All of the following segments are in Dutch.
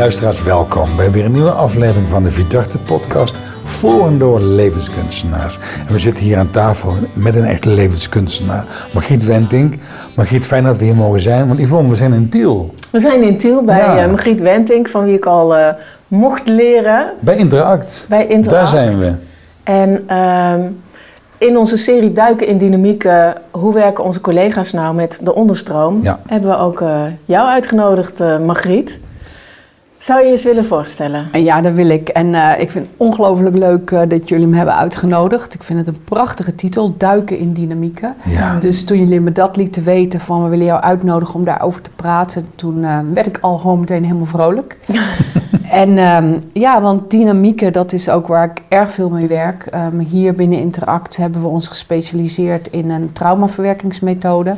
Luisteraars, welkom bij weer een nieuwe aflevering van de Vidarte podcast voor en door levenskunstenaars. En we zitten hier aan tafel met een echte levenskunstenaar, Margriet Wentink. Margriet, fijn dat we hier mogen zijn, want Yvonne, we zijn in Tiel. We zijn in Tiel bij Ja. eh, Margriet Wentink, van wie ik al eh, mocht leren Bij Interact. bij Interact. Daar zijn we. En ehm, in onze serie Duiken in Dynamieken, hoe werken onze collega's nou met de onderstroom, Ja. hebben we ook eh, jou uitgenodigd, eh Margriet. Zou je je eens willen voorstellen? En Ja, dat wil ik. En eh, ik vind het ongelooflijk leuk eh, dat jullie me hebben uitgenodigd. Ik vind het een prachtige titel, Duiken in Dynamieken. Ja. Dus toen jullie me dat lieten weten van we willen jou uitnodigen om daarover te praten, toen eh, werd ik al gewoon meteen helemaal vrolijk. en ehm, ja, want dynamieken, dat is ook waar ik erg veel mee werk. Ehm, hier binnen Interact hebben we ons gespecialiseerd in een traumaverwerkingsmethode.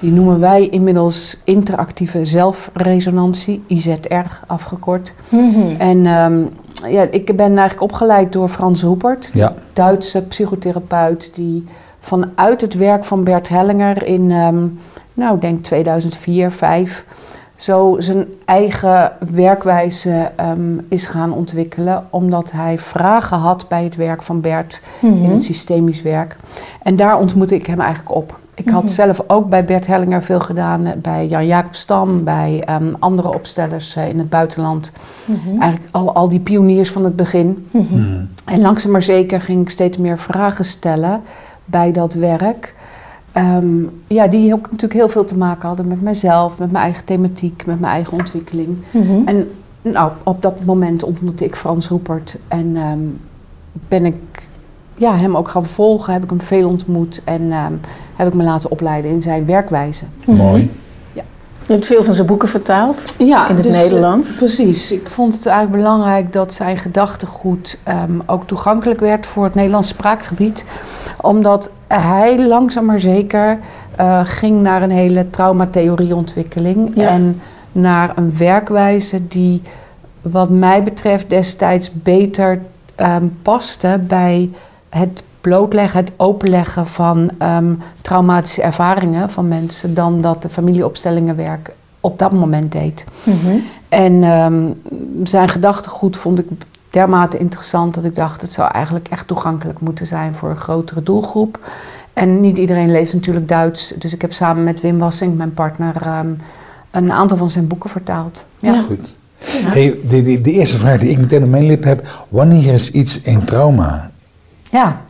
Die noemen wij inmiddels interactieve zelfresonantie, IZR afgekort. En ehm, ja, ik ben eigenlijk opgeleid door Frans Roepert, Ja. Duitse psychotherapeut, die vanuit het werk van Bert Hellinger in, ehm, nou, ik denk 2004, 2005, zo zijn eigen werkwijze ehm, is gaan ontwikkelen, omdat hij vragen had bij het werk van Bert in het systemisch werk. En daar ontmoette ik hem eigenlijk op. Ik had Mhm. zelf ook bij Bert Hellinger veel gedaan, eh, bij Jan-Jacob Stam, bij ehm, andere opstellers eh, in het buitenland. Eigenlijk al, al die pioniers van het begin. Hmm. En langzaam maar zeker ging ik steeds meer vragen stellen bij dat werk. Ehm, ja, die ook natuurlijk heel veel te maken hadden met mijzelf, met mijn eigen thematiek, met mijn eigen ontwikkeling. En nou, op dat moment ontmoette ik Frans Roepert en ehm, ben ik ja, hem ook gaan volgen, heb ik hem veel ontmoet en ehm, heb ik me laten opleiden in zijn werkwijze. Mooi. Je hebt veel van zijn boeken vertaald Ja, in het dus, eh, Nederlands. Precies. Ik vond het eigenlijk belangrijk dat zijn gedachtegoed ehm, ook toegankelijk werd voor het Nederlands spraakgebied. Omdat hij langzaam maar zeker eh, ging naar een hele traumatheorieontwikkeling. Ja. En naar een werkwijze die wat mij betreft destijds beter ehm, paste bij het blootleggen, het openleggen van ehm, traumatische ervaringen van mensen dan dat de familieopstellingenwerk op dat moment deed. Mhm. En ehm, zijn gedachtegoed vond ik dermate interessant dat ik dacht het zou eigenlijk echt toegankelijk moeten zijn voor een grotere doelgroep. En niet iedereen leest natuurlijk Duits, dus ik heb samen met Wim Wassink, mijn partner, ehm, een aantal van zijn boeken vertaald. Ja. Ja. Goed. Hey, de, de, de eerste vraag die ik meteen op mijn lip heb. Wanneer is iets een trauma? Ja.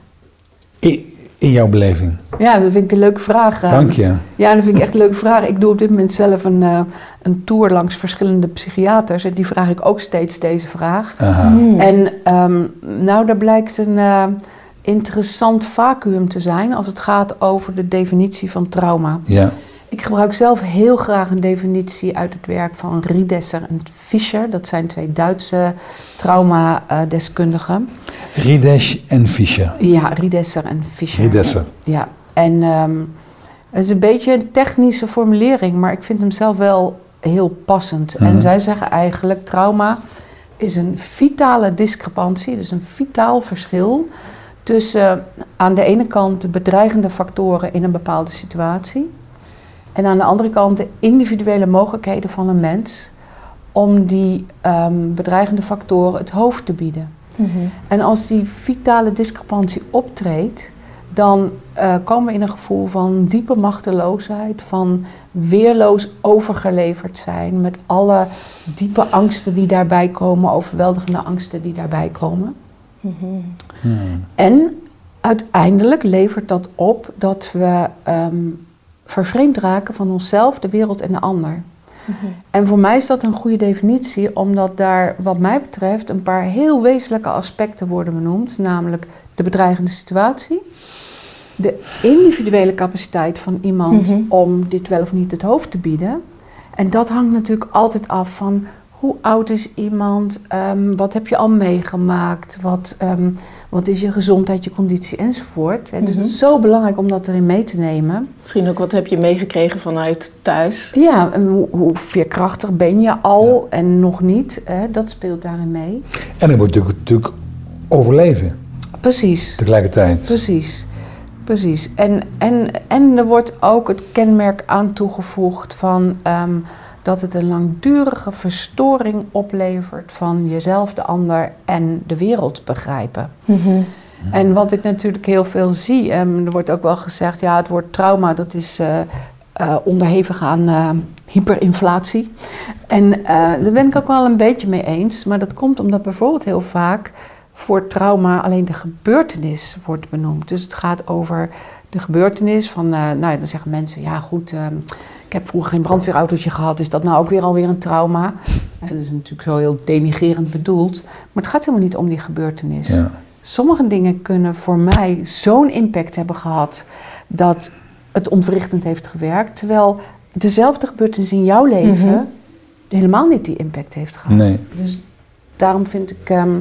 In jouw beleving? ja, dat vind ik een leuke vraag. eh. Dank je. Ja, dat vind ik echt een leuke vraag. Ik doe op dit moment zelf een, eh, een tour langs verschillende psychiaters. En die vraag ik ook steeds deze vraag. Aha. Hmm. En ehm, nou, daar blijkt een eh, interessant vacuüm te zijn als het gaat over de definitie van trauma. Ja. Ik gebruik zelf heel graag een definitie uit het werk van Riedesser en Fischer. Dat zijn twee Duitse trauma-deskundigen. Riedesh en Fischer. Ja, Riedesser en Fischer. Riedesser. Ja, en ehm, het is een beetje een technische formulering, maar ik vind hem zelf wel heel passend. Mhm. En zij zeggen eigenlijk, trauma is een vitale discrepantie, dus een vitaal verschil tussen eh, aan de ene kant de bedreigende factoren in een bepaalde situatie en aan de andere kant de individuele mogelijkheden van een mens om die ehm, bedreigende factoren het hoofd te bieden. Mhm. En als die vitale discrepantie optreedt, dan eh, komen we in een gevoel van diepe machteloosheid, van weerloos overgeleverd zijn, met alle diepe angsten die daarbij komen, overweldigende angsten die daarbij komen. Mhm. Hmm. En uiteindelijk levert dat op dat we ehm, vervreemd raken van onszelf, de wereld en de ander. En voor mij is dat een goede definitie, omdat daar, wat mij betreft, een paar heel wezenlijke aspecten worden benoemd. Namelijk de bedreigende situatie, de individuele capaciteit van iemand Mhm. om dit wel of niet het hoofd te bieden. En dat hangt natuurlijk altijd af van hoe oud is iemand, Ehm, wat heb je al meegemaakt, wat, ehm, wat is je gezondheid, je conditie enzovoort. En Dus Mhm. het is zo belangrijk om dat erin mee te nemen. Misschien ook wat heb je meegekregen vanuit thuis? Ja, en hoe, hoe veerkrachtig ben je al en nog niet, hè, dat speelt daarin mee. En dan moet je natuurlijk, natuurlijk overleven Precies, tegelijkertijd. precies, precies. En, en, en er wordt ook het kenmerk aan toegevoegd van ehm, dat het een langdurige verstoring oplevert van jezelf, de ander en de wereld begrijpen. Mhm. En wat ik natuurlijk heel veel zie, en er wordt ook wel gezegd, ja, het woord trauma, dat is eh, eh, onderhevig aan eh, hyperinflatie. En daar ben ik ook wel een beetje mee eens. Maar dat komt omdat bijvoorbeeld heel vaak voor trauma alleen de gebeurtenis wordt benoemd. Dus het gaat over de gebeurtenis van, nou ja, dan zeggen mensen, ja goed, eh, ik heb vroeger geen brandweerautootje gehad, is dat nou ook weer alweer een trauma? Dat is natuurlijk zo heel denigerend bedoeld, maar het gaat helemaal niet om die gebeurtenis. Ja. Sommige dingen kunnen voor mij zo'n impact hebben gehad dat het ontwrichtend heeft gewerkt, terwijl dezelfde gebeurtenis in jouw leven Mhm. helemaal niet die impact heeft gehad. Nee. Dus daarom vind ik ehm,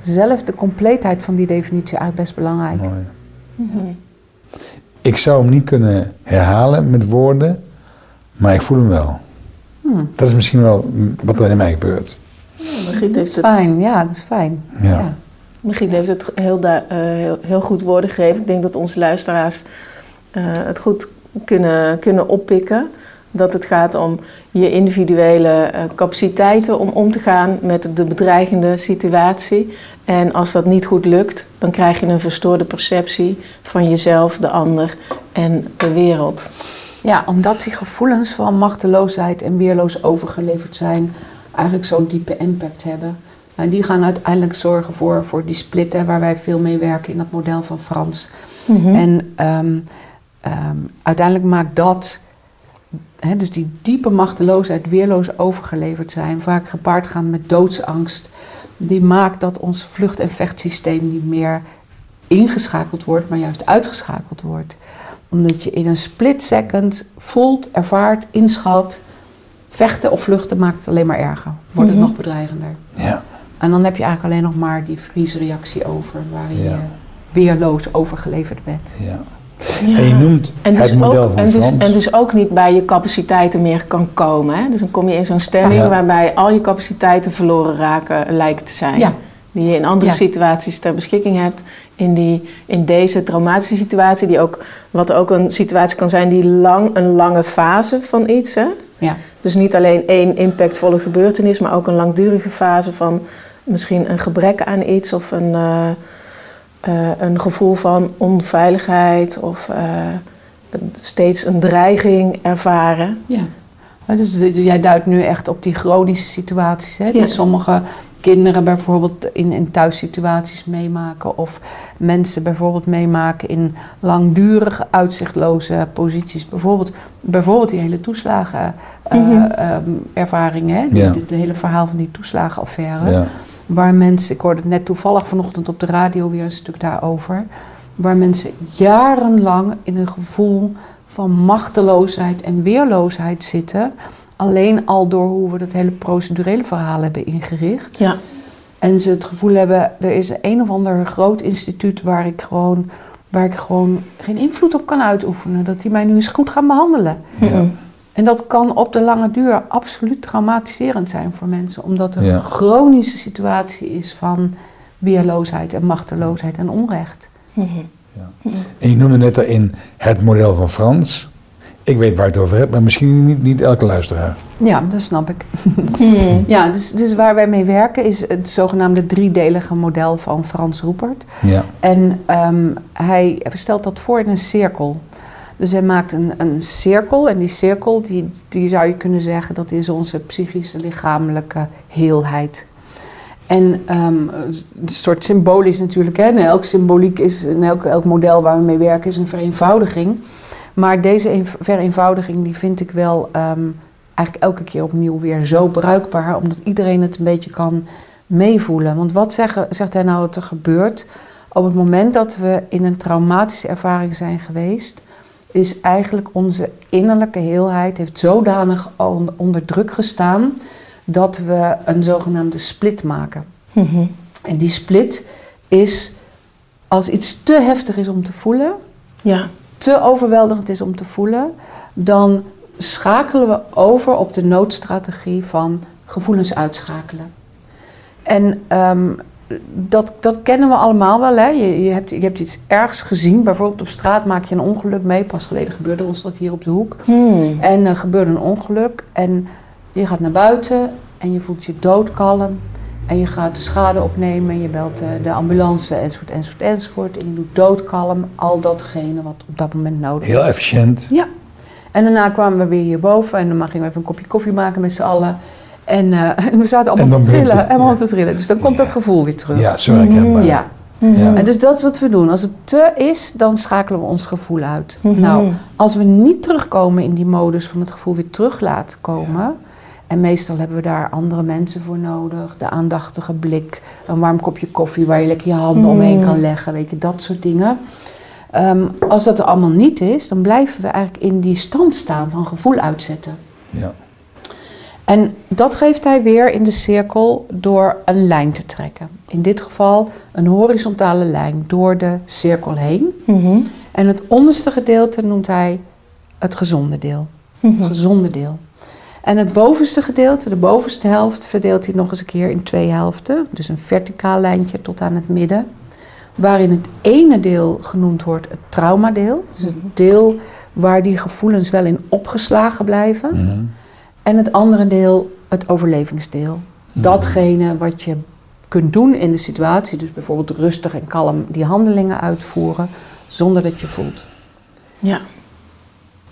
zelf de compleetheid van die definitie eigenlijk best belangrijk. Mooi. Mhm. Ik zou hem niet kunnen herhalen met woorden, maar ik voel hem wel. Hmm. Dat is misschien wel wat er in mij gebeurt. Margriet Dat heeft is het fijn, ja, dat is fijn. Ja. Margriet heeft het heel, eh, heel, heel goed woorden gegeven. Ik denk dat onze luisteraars eh, het goed kunnen, kunnen oppikken. Dat het gaat om je individuele eh, capaciteiten om om te gaan met de bedreigende situatie. En als dat niet goed lukt, dan krijg je een verstoorde perceptie van jezelf, de ander en de wereld. Ja, omdat die gevoelens van machteloosheid en weerloos overgeleverd zijn eigenlijk zo'n diepe impact hebben. En die gaan uiteindelijk zorgen voor, voor die split hè, waar wij veel mee werken in dat model van Frans. En ehm, ehm, uiteindelijk maakt dat, hè, dus die diepe machteloosheid, weerloos overgeleverd zijn, vaak gepaard gaan met doodsangst, die maakt dat ons vlucht- en vechtsysteem niet meer ingeschakeld wordt, maar juist uitgeschakeld wordt. Omdat je in een split second voelt, ervaart, inschat, vechten of vluchten maakt het alleen maar erger. Wordt het Mhm. nog bedreigender. Ja. En dan heb je eigenlijk alleen nog maar die vriesreactie over, waarin Ja. je weerloos overgeleverd bent. ja. Ja. En je noemt En dus, het model ook, van en, dus, Frans. en dus ook niet bij je capaciteiten meer kan komen. Hè? Dus dan kom je in zo'n stemming Ja. waarbij al je capaciteiten verloren raken lijken te zijn. Ja. Die je in andere Ja. situaties ter beschikking hebt. In, die, in deze traumatische situatie, die ook, wat ook een situatie kan zijn die lang, een lange fase van iets. Hè? Ja. Dus niet alleen één impactvolle gebeurtenis, maar ook een langdurige fase van misschien een gebrek aan iets of een, eh, eh, een gevoel van onveiligheid of eh, steeds een dreiging ervaren. Ja. Dus jij duidt nu echt op die chronische situaties. Hè, die Ja. sommige kinderen bijvoorbeeld in, in thuissituaties meemaken. Of mensen bijvoorbeeld meemaken in langdurige uitzichtloze posities. Bijvoorbeeld, bijvoorbeeld die hele toeslagenervaring. Mhm. ervaring, hè? Die- Ja. de- de hele verhaal van die toeslagenaffaire. ja. Waar mensen, ik hoorde het net toevallig vanochtend op de radio weer een stuk daarover. Waar mensen jarenlang in een gevoel van machteloosheid en weerloosheid zitten. Alleen al door hoe we dat hele procedurele verhaal hebben ingericht. Ja, En ze het gevoel hebben, er is een of ander groot instituut waar ik gewoon, waar ik gewoon geen invloed op kan uitoefenen. Dat die mij nu eens goed gaan behandelen. Ja. En dat kan op de lange duur absoluut traumatiserend zijn voor mensen. Omdat er Ja. een chronische situatie is van weerloosheid en machteloosheid en onrecht. Mhm. En je noemde net daarin het model van Frans. Ik weet waar je het over hebt, maar misschien niet, niet elke luisteraar. Ja, dat snap ik. Mhm. Ja, dus, dus waar wij mee werken is het zogenaamde driedelige model van Frans Roepert. Ja. En ehm, hij stelt dat voor in een cirkel. Dus hij maakt een, een cirkel en die cirkel, die, die zou je kunnen zeggen, dat is onze psychische, lichamelijke heelheid. En ehm, een soort symbolisch natuurlijk, hè. En elk symboliek is, en elk, elk model waar we mee werken is een vereenvoudiging. Maar deze een- vereenvoudiging die vind ik wel ehm, eigenlijk elke keer opnieuw weer zo bruikbaar, omdat iedereen het een beetje kan meevoelen. Want wat zeggen, zegt hij nou dat er gebeurt op het moment dat we in een traumatische ervaring zijn geweest? Is eigenlijk onze innerlijke heelheid heeft zodanig on- onder druk gestaan dat we een zogenaamde split maken. Mhm. En die split is als iets te heftig is om te voelen, Ja, te overweldigend is om te voelen, dan schakelen we over op de noodstrategie van gevoelens uitschakelen. En ehm, dat, dat kennen we allemaal wel. Hè? Je, je, hebt, je hebt iets ergs gezien. Bijvoorbeeld op straat maak je een ongeluk mee. Pas geleden gebeurde ons dat hier op de hoek. Hmm. En er gebeurde een ongeluk. En je gaat naar buiten en je voelt je doodkalm. En je gaat de schade opnemen en je belt de, de ambulance enzovoort, enzovoort, enzovoort. En je doet doodkalm al datgene wat op dat moment nodig is. Heel efficiënt. Ja. En daarna kwamen we weer hierboven en dan gingen we even een kopje koffie maken met z'n allen. En, eh, en we zaten En allemaal te trillen. het, allemaal ja. te trillen. Dus dan komt Ja. dat gevoel weer terug. Ja, zo herkenbaar. Ja. Ja. En dus dat is wat we doen. Als het te is, dan schakelen we ons gevoel uit. Mhm. Nou, als we niet terugkomen in die modus van het gevoel weer terug laten komen. En meestal hebben we daar andere mensen voor nodig. De aandachtige blik, een warm kopje koffie waar je lekker je handen Mhm. omheen kan leggen. Weet je, dat soort dingen. Ehm, als dat er allemaal niet is, dan blijven we eigenlijk in die stand staan van gevoel uitzetten. Ja. En dat geeft hij weer in de cirkel door een lijn te trekken. In dit geval een horizontale lijn door de cirkel heen. Mhm. En het onderste gedeelte noemt hij het gezonde deel. Mhm. Het gezonde deel. En het bovenste gedeelte, de bovenste helft, verdeelt hij nog eens een keer in twee helften. Dus een verticaal lijntje tot aan het midden. Waarin het ene deel genoemd wordt het traumadeel. Dus het deel waar die gevoelens wel in opgeslagen blijven. Mhm. En het andere deel, het overlevingsdeel. Datgene wat je kunt doen in de situatie, dus bijvoorbeeld rustig en kalm die handelingen uitvoeren, zonder dat je voelt. Ja.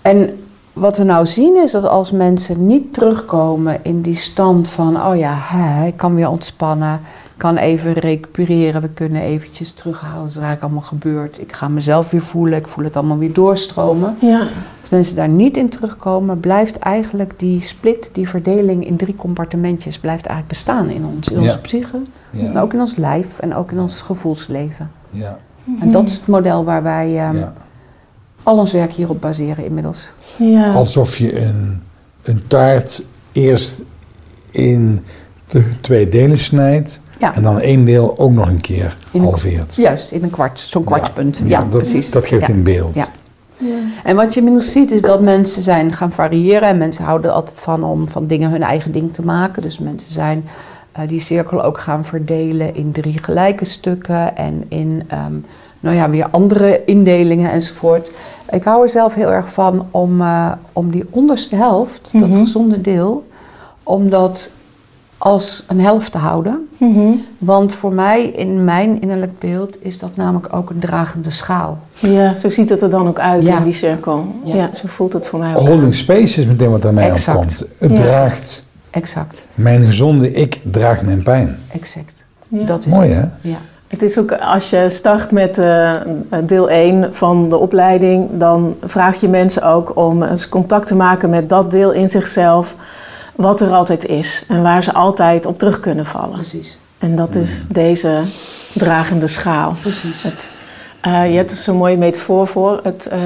En wat we nou zien is dat als mensen niet terugkomen in die stand van, oh ja, hè, ik kan weer ontspannen, ik kan even recupereren, we kunnen eventjes terughouden, het is eigenlijk allemaal gebeurd, ik ga mezelf weer voelen, ik voel het allemaal weer doorstromen. Ja. Als mensen daar niet in terugkomen, blijft eigenlijk die split, die verdeling in drie compartimentjes, blijft eigenlijk bestaan in ons, in onze Ja. psyche, Ja. maar ook in ons lijf en ook in ons gevoelsleven. Ja. En dat is het model waar wij ehm, Ja. Al ons werk hierop baseren inmiddels. Ja. Alsof je een, een taart eerst in de twee delen snijdt Ja. en dan één deel ook nog een keer In een- halveert. Juist, in een kwart, zo'n kwartspunt. Ja, dat, precies. Dat geeft Ja. een beeld. Ja. En wat je inmiddels ziet is dat mensen zijn gaan variëren. En mensen houden er altijd van om van dingen hun eigen ding te maken. Dus mensen zijn eh, die cirkel ook gaan verdelen in drie gelijke stukken. En in ehm, nou ja, weer andere indelingen enzovoort. Ik hou er zelf heel erg van om, eh, om die onderste helft, dat Mhm. gezonde deel, om dat als een helft te houden. Mhm. Want voor mij, in mijn innerlijk beeld, is dat namelijk ook een dragende schaal. ja, zo ziet het er dan ook uit Ja. in die cirkel. Ja. Ja. zo voelt het voor mij ook. Holding space is meteen wat aan mij Exact. opkomt. Het Ja. draagt Exact, mijn gezonde ik draagt mijn pijn. exact. Ja. Dat is Mooi het. hè? Ja. Het is ook als je start met eh, deel 1 van de opleiding, dan vraag je mensen ook om eens contact te maken met dat deel in zichzelf, wat er altijd is en waar ze altijd op terug kunnen vallen. Precies, En dat is deze dragende schaal. precies. Het, eh, je hebt er zo'n mooie metafoor voor, het eh,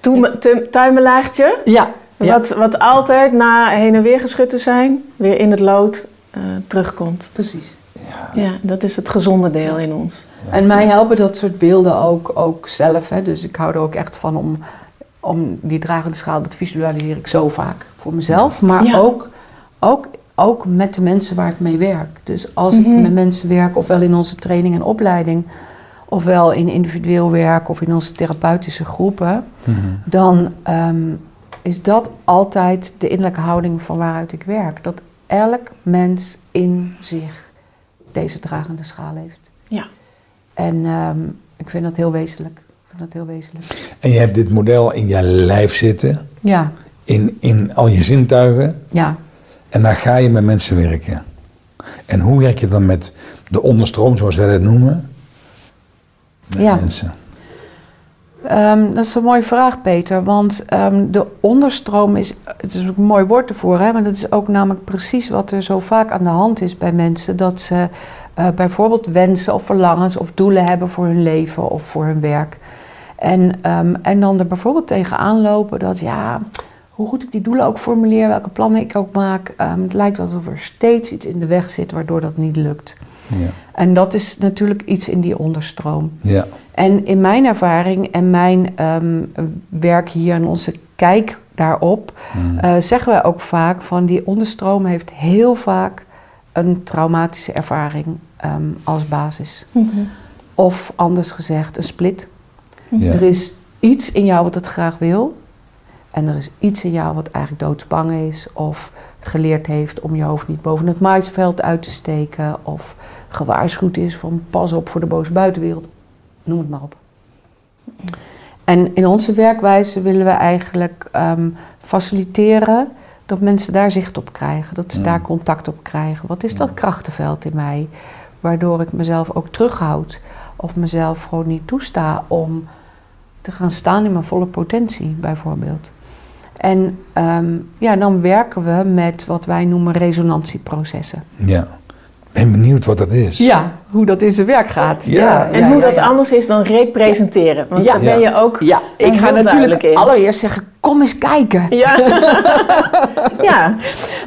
tu- tuimelaartje, Ja, ja. wat, wat altijd na heen en weer geschud te zijn, weer in het lood eh, terugkomt. precies. Ja, dat is het gezonde deel in ons. En mij helpen dat soort beelden ook, ook zelf. Hè. Dus ik hou er ook echt van om, om die dragende schaal, dat visualiseer ik zo vaak voor mezelf. Maar Ja. ook, ook, ook met de mensen waar ik mee werk. Dus als ik Mhm. met mensen werk, ofwel in onze training en opleiding, ofwel in individueel werk of in onze therapeutische groepen, dan ehm, is dat altijd de innerlijke houding van waaruit ik werk. Dat elk mens in zich deze dragende schaal heeft. Ja. En ehm, ik vind dat heel wezenlijk. Ik vind dat heel wezenlijk. En je hebt dit model in je lijf zitten, Ja, in, in al je zintuigen. ja. En dan ga je met mensen werken. En hoe werk je dan met de onderstroom, zoals wij dat noemen? Met Ja. mensen. Ehm, dat is een mooie vraag, Peter. Want ehm, de onderstroom is, het is een mooi woord ervoor, hè, maar dat is ook namelijk precies wat er zo vaak aan de hand is bij mensen. Dat ze eh, bijvoorbeeld wensen of verlangens of doelen hebben voor hun leven of voor hun werk. En, ehm, en dan er bijvoorbeeld tegenaan lopen dat, ja, hoe goed ik die doelen ook formuleer, welke plannen ik ook maak, ehm, het lijkt alsof er steeds iets in de weg zit waardoor dat niet lukt. Ja. En dat is natuurlijk iets in die onderstroom. ja. En in mijn ervaring en mijn ehm, werk hier en onze kijk daarop, Mm. eh, zeggen wij ook vaak van die onderstroom heeft heel vaak een traumatische ervaring ehm, als basis. Of anders gezegd, een split. Ja. Er is iets in jou wat het graag wil. En er is iets in jou wat eigenlijk doodsbang is. Of geleerd heeft om je hoofd niet boven het maaisveld uit te steken. Of gewaarschuwd is van pas op voor de boze buitenwereld. Noem het maar op. En in onze werkwijze willen we eigenlijk ehm, faciliteren dat mensen daar zicht op krijgen. Dat ze Mm. daar contact op krijgen. Wat is dat krachtenveld in mij? Waardoor ik mezelf ook terughoud. Of mezelf gewoon niet toesta om te gaan staan in mijn volle potentie, bijvoorbeeld. En ehm, ja, dan werken we met wat wij noemen resonantieprocessen. Ja. Ik ben benieuwd wat dat is. Ja, hoe dat in zijn werk gaat. Ja. En ja, hoe ja, dat ja. anders is dan representeren. Want Ja. daar ben je ook Ja, ik ga natuurlijk in. allereerst zeggen, kom eens kijken. Ja. ja.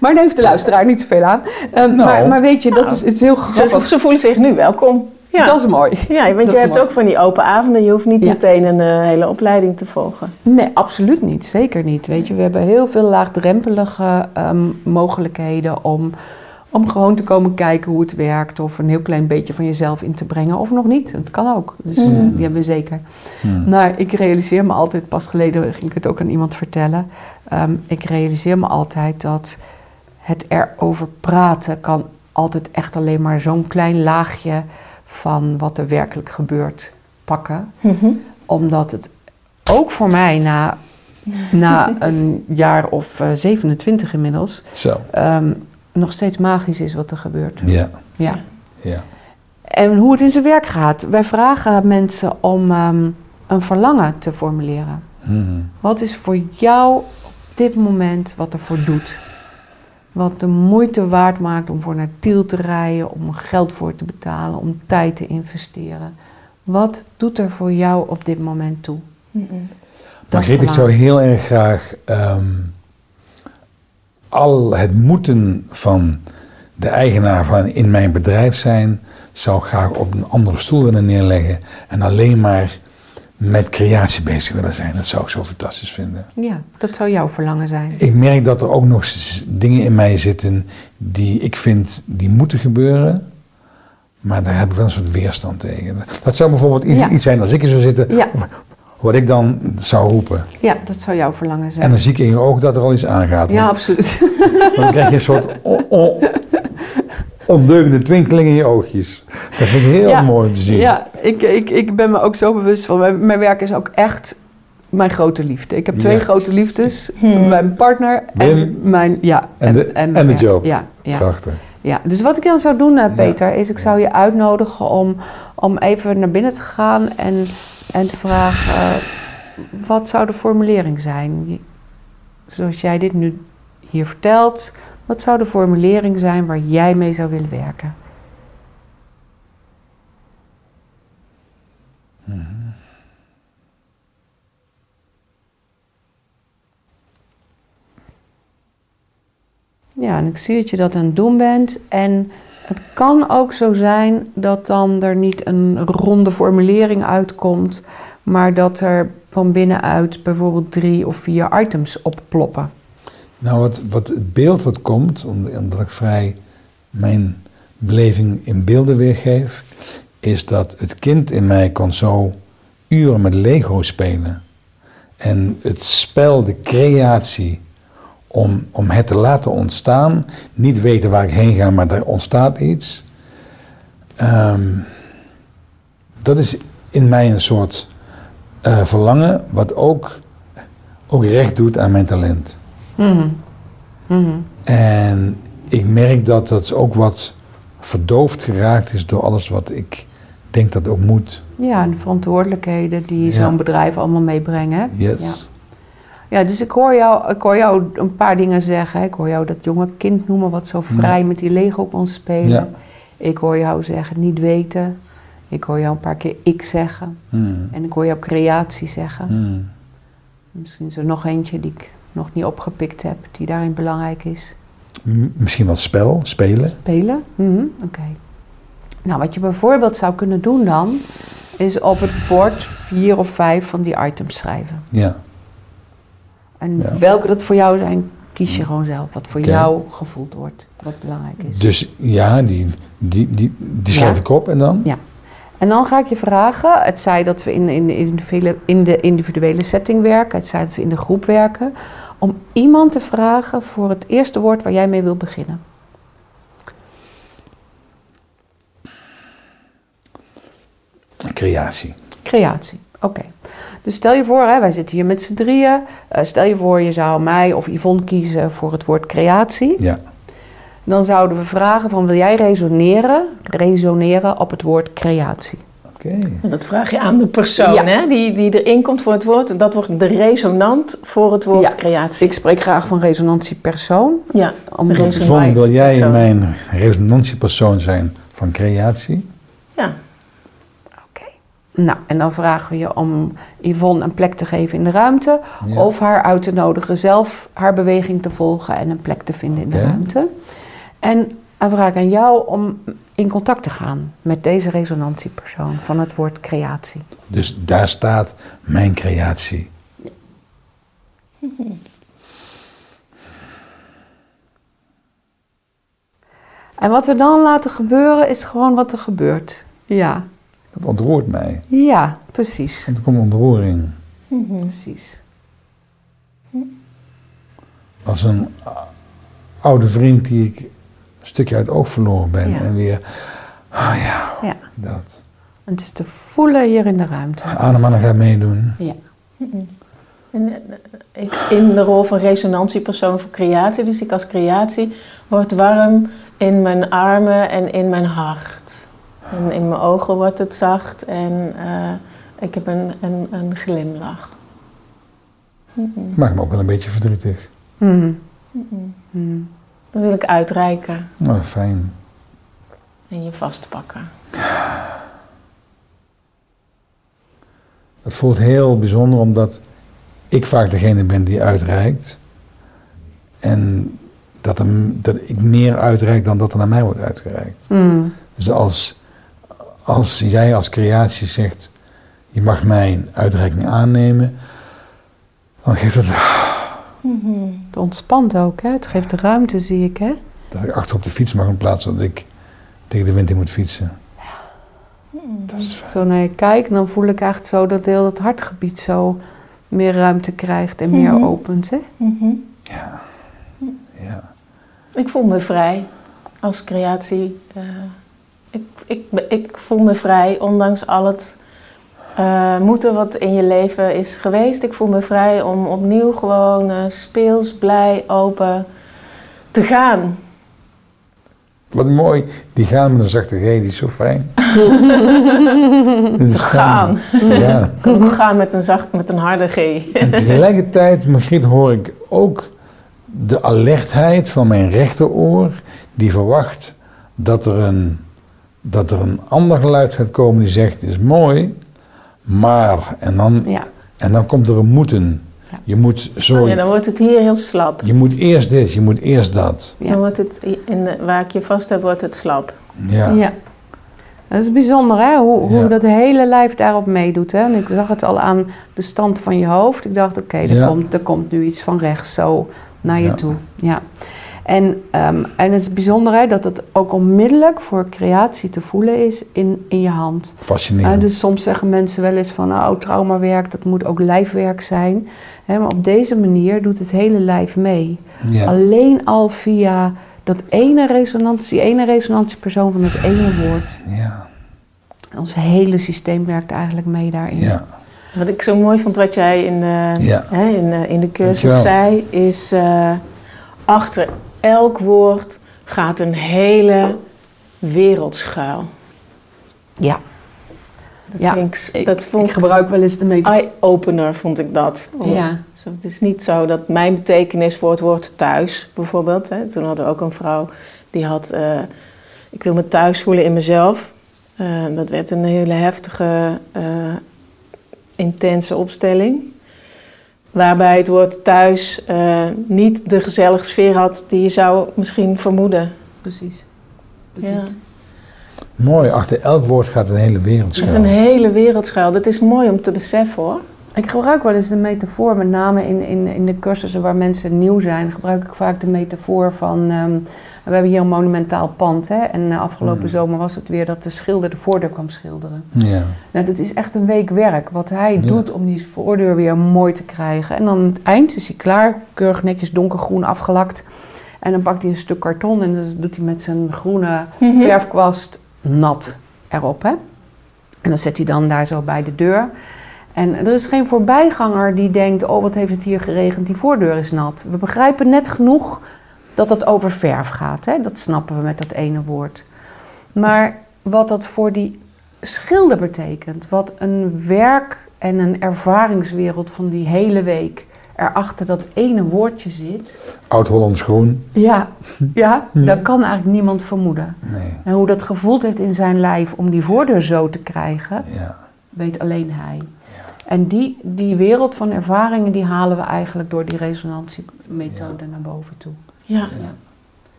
Maar daar heeft de luisteraar niet zoveel aan. Ehm, Nou. maar, maar weet je, dat Nou. is, het is heel Ze, grappig. ze voelen zich nu welkom. Ja. Dat is mooi. ja, want je hebt mooi. ook van die open avonden. Je hoeft niet Ja. meteen een eh, hele opleiding te volgen. Nee, absoluut niet. Zeker niet. Weet je, we hebben heel veel laagdrempelige ehm, mogelijkheden om, om gewoon te komen kijken hoe het werkt. Of een heel klein beetje van jezelf in te brengen. Of nog niet. Dat kan ook. Dus eh, die hebben we zeker. Nou, ik realiseer me altijd, pas geleden ging ik het ook aan iemand vertellen. Ehm, ik realiseer me altijd dat het erover praten kan altijd echt alleen maar zo'n klein laagje van wat er werkelijk gebeurt pakken. Omdat het ook voor mij na, na een jaar of eh, 27 inmiddels Zo. ehm, nog steeds magisch is wat er gebeurt. Ja. Ja. Ja. En hoe het in zijn werk gaat. Wij vragen mensen om ehm, een verlangen te formuleren. Hmm. Wat is voor jou op dit moment wat ervoor doet? Wat de moeite waard maakt om voor naar Tiel te rijden, om geld voor te betalen, om tijd te investeren. Wat doet er voor jou op dit moment toe? Margriet, ik zou heel erg graag ehm, al het moeten van de eigenaar van in mijn bedrijf zijn, zou ik graag op een andere stoel willen neerleggen en alleen maar met creatie bezig willen zijn. Dat zou ik zo fantastisch vinden. Ja, dat zou jouw verlangen zijn. Ik merk dat er ook nog dingen in mij zitten die ik vind die moeten gebeuren. Maar daar heb ik wel een soort weerstand tegen. Dat zou bijvoorbeeld iets, Ja. iets zijn als ik er zou zitten, Ja. wat ik dan zou roepen. Ja, dat zou jouw verlangen zijn. En dan zie ik in je oog dat er al iets aangaat. ja, Want absoluut. dan krijg je een soort on, on- ondeugende twinkeling in je oogjes. Dat vind ik heel Ja. mooi om te zien. Ja, ik, ik, ik ben me ook zo bewust van. Mijn, mijn werk is ook echt mijn grote liefde. Ik heb twee Ja. grote liefdes. Hmm. Mijn partner Wim. en mijn... Ja, En de- mijn en de job. Ja, ja, Prachtig. ja. Dus wat ik dan zou doen, eh, Ja. Peter, is ik zou je uitnodigen om, om even naar binnen te gaan en, en te vragen... eh, wat zou de formulering zijn? Zoals jij dit nu hier vertelt... Wat zou de formulering zijn waar jij mee zou willen werken? Ja, en ik zie dat je dat aan het doen bent. En het kan ook zo zijn dat dan er niet een ronde formulering uitkomt, maar dat er van binnenuit bijvoorbeeld drie of vier items opploppen. Nou, wat, wat het beeld wat komt, om- omdat ik vrij mijn beleving in beelden weergeef, is dat het kind in mij kon zo uren met Lego spelen. En het spel, de creatie, om, om het te laten ontstaan, niet weten waar ik heen ga, maar er ontstaat iets. Ehm, dat is in mij een soort eh, verlangen, wat ook, ook recht doet aan mijn talent. Mhm. Mhm. En ik merk dat dat ook wat verdoofd geraakt is door alles wat ik denk dat ook moet. Ja, en de verantwoordelijkheden die Ja. zo'n bedrijf allemaal meebrengen. Yes. Ja. ja, dus ik hoor, jou, ik hoor jou een paar dingen zeggen. Ik hoor jou dat jonge kind noemen wat zo vrij met die Lego kon spelen. Ik hoor jou zeggen niet weten. Ik hoor jou een paar keer ik zeggen. Hmm. En ik hoor jou creatie zeggen. Hmm. Misschien is er nog eentje die ik nog niet opgepikt heb, die daarin belangrijk is. Misschien wel spel, spelen. Spelen? Mhm, Oké. Nou, wat je bijvoorbeeld zou kunnen doen dan, is op het bord vier of vijf van die items schrijven. Ja. En Ja. welke dat voor jou zijn, kies je gewoon zelf. Wat voor jou gevoeld wordt, wat belangrijk is. Dus ja, die, die, die, die schrijf Ja. ik op en dan? Ja. En dan ga ik je vragen, het zij dat we in, in, in, de in de individuele setting werken, het zij dat we in de groep werken, om iemand te vragen voor het eerste woord waar jij mee wil beginnen. Creatie. Creatie, oké. Dus stel je voor, hè, wij zitten hier met z'n drieën. Eh, stel je voor, je zou mij of Yvonne kiezen voor het woord creatie. Ja. Dan zouden we vragen van, wil jij resoneren, resoneren op het woord creatie? Oké. Dat vraag je aan de persoon Ja. hè, die, die erin komt voor het woord. Dat wordt de resonant voor het woord Ja. creatie. Ik spreek graag van resonantie persoon. Ja, Omdat wil jij persoon. mijn resonantiepersoon zijn van creatie? ja. Oké. Nou, en dan vragen we je om Yvonne een plek te geven in de ruimte. Ja. Of haar uit te nodigen zelf haar beweging te volgen en een plek te vinden in de ruimte. En dan vraag aan jou om in contact te gaan met deze resonantiepersoon van het woord creatie. Dus daar staat mijn creatie. En wat we dan laten gebeuren is gewoon wat er gebeurt. Ja, Dat ontroert mij. ja, precies. Want er komt ontroering. precies. Als een oude vriend die ik stukje uit het oog verloren ben. Ja. En weer, ah ja, Ja. dat. En het is te voelen hier in de ruimte. Ademhalen gaat meedoen. Ja. En, eh, in de rol van resonantiepersoon voor creatie, dus ik als creatie, word warm in mijn armen en in mijn hart. En in mijn ogen wordt het zacht en eh, ik heb een, een, een glimlach. Maakt me ook wel een beetje verdrietig. Mhm. Dan wil ik uitreiken Nou, fijn. en je vastpakken. Het voelt heel bijzonder omdat ik vaak degene ben die uitreikt. En dat, er, dat ik meer uitreik dan dat er naar mij wordt uitgereikt. Mhm. Dus als, als jij als creatie zegt, je mag mijn uitreiking aannemen, dan geeft het Het ontspant ook, hè? Het geeft de ruimte, zie ik, hè? dat ik achter op de fiets mag in plaats van dat ik tegen de wind in moet fietsen. Dat is fijn. Zo naar je kijk, dan voel ik echt zo dat heel het hartgebied zo meer ruimte krijgt en meer Mhm. opent, hè? Ja. ja. Ik voel me vrij als creatie. eh, ik, ik, ik voel me vrij, ondanks al het eh, moeten wat in je leven is geweest. Ik voel me vrij om opnieuw gewoon eh, speels, blij, open te gaan. Wat mooi, die gaan met een zachte G, die is zo fijn. Te gaan. Ja. Ik kan ook gaan met een zacht, met een harde G. En tegelijkertijd, Margriet, hoor ik ook de alertheid van mijn rechteroor, die verwacht dat er een, dat er een ander geluid gaat komen die zegt, is mooi, maar, en dan, Ja. en dan komt er een moeten. Ja. Je moet zo, Oh ja, dan wordt het hier heel slap. je moet eerst dit, je moet eerst dat. Ja. Dan wordt het, in de, waar ik je vast heb, wordt het slap. Ja. Ja. Dat is bijzonder, hè? Hoe, hoe dat hele lijf daarop meedoet, hè? En ik zag het al aan de stand van je hoofd. Ik dacht, oké, er, Ja. komt, er komt nu iets van rechts zo naar je Ja. toe. Ja. En, ehm, en het is bijzonder, hè, dat het ook onmiddellijk voor creatie te voelen is in, in je hand. Fascinerend. Uh, dus soms zeggen mensen wel eens van, oh, traumawerk, dat moet ook lijfwerk zijn. Hè, maar op deze manier doet het hele lijf mee. ja. Alleen al via dat ene resonantie, ene resonantiepersoon van het ene woord. ja. Ons hele systeem werkt eigenlijk mee daarin. Ja. Wat ik zo mooi vond wat jij in de, Ja. hè, in de, in de cursus zei, is eh, achter elk woord gaat een hele wereld schuil. Ja, Dat Ja, vind ik, ik, dat vond ik gebruik wel eens de metafoor. eye-opener, vond ik dat. Om- Ja. Zo, het is niet zo dat mijn betekenis voor het woord thuis, bijvoorbeeld. Hè, toen hadden we ook een vrouw die had, eh, ik wil me thuis voelen in mezelf. Eh, dat werd een hele heftige, eh, intense opstelling. Waarbij het woord thuis eh, niet de gezellige sfeer had die je zou misschien vermoeden. Precies. Ja. Mooi, achter elk woord gaat een hele wereld schuil. een hele wereld schuil. Dat is mooi om te beseffen hoor. Ik gebruik wel eens de metafoor, met name in, in, in de cursussen waar mensen nieuw zijn, gebruik ik vaak de metafoor van ehm, we hebben hier een monumentaal pand. Hè? En uh, afgelopen Hmm. zomer was het weer dat de schilder de voordeur kwam schilderen. Ja. Nou, dat is echt een week werk wat hij Ja. doet om die voordeur weer mooi te krijgen. En dan aan het eind is hij klaar, keurig netjes donkergroen afgelakt. En dan pakt hij een stuk karton en dat doet hij met zijn groene Mhm. verfkwast nat erop. Hè? En dan zet hij dan daar zo bij de deur. En er is geen voorbijganger die denkt, oh wat heeft het hier geregend, die voordeur is nat. We begrijpen net genoeg dat het over verf gaat. Hè? Dat snappen we met dat ene woord. Maar wat dat voor die schilder betekent, wat een werk en een ervaringswereld van die hele week erachter dat ene woordje zit. Oud-Hollands groen. Ja, ja, Ja. dat kan eigenlijk niemand vermoeden. Nee. En hoe dat gevoeld heeft in zijn lijf om die voordeur zo te krijgen, Ja. weet alleen hij. En die, die wereld van ervaringen, die halen we eigenlijk door die resonantiemethode naar boven toe. Ja.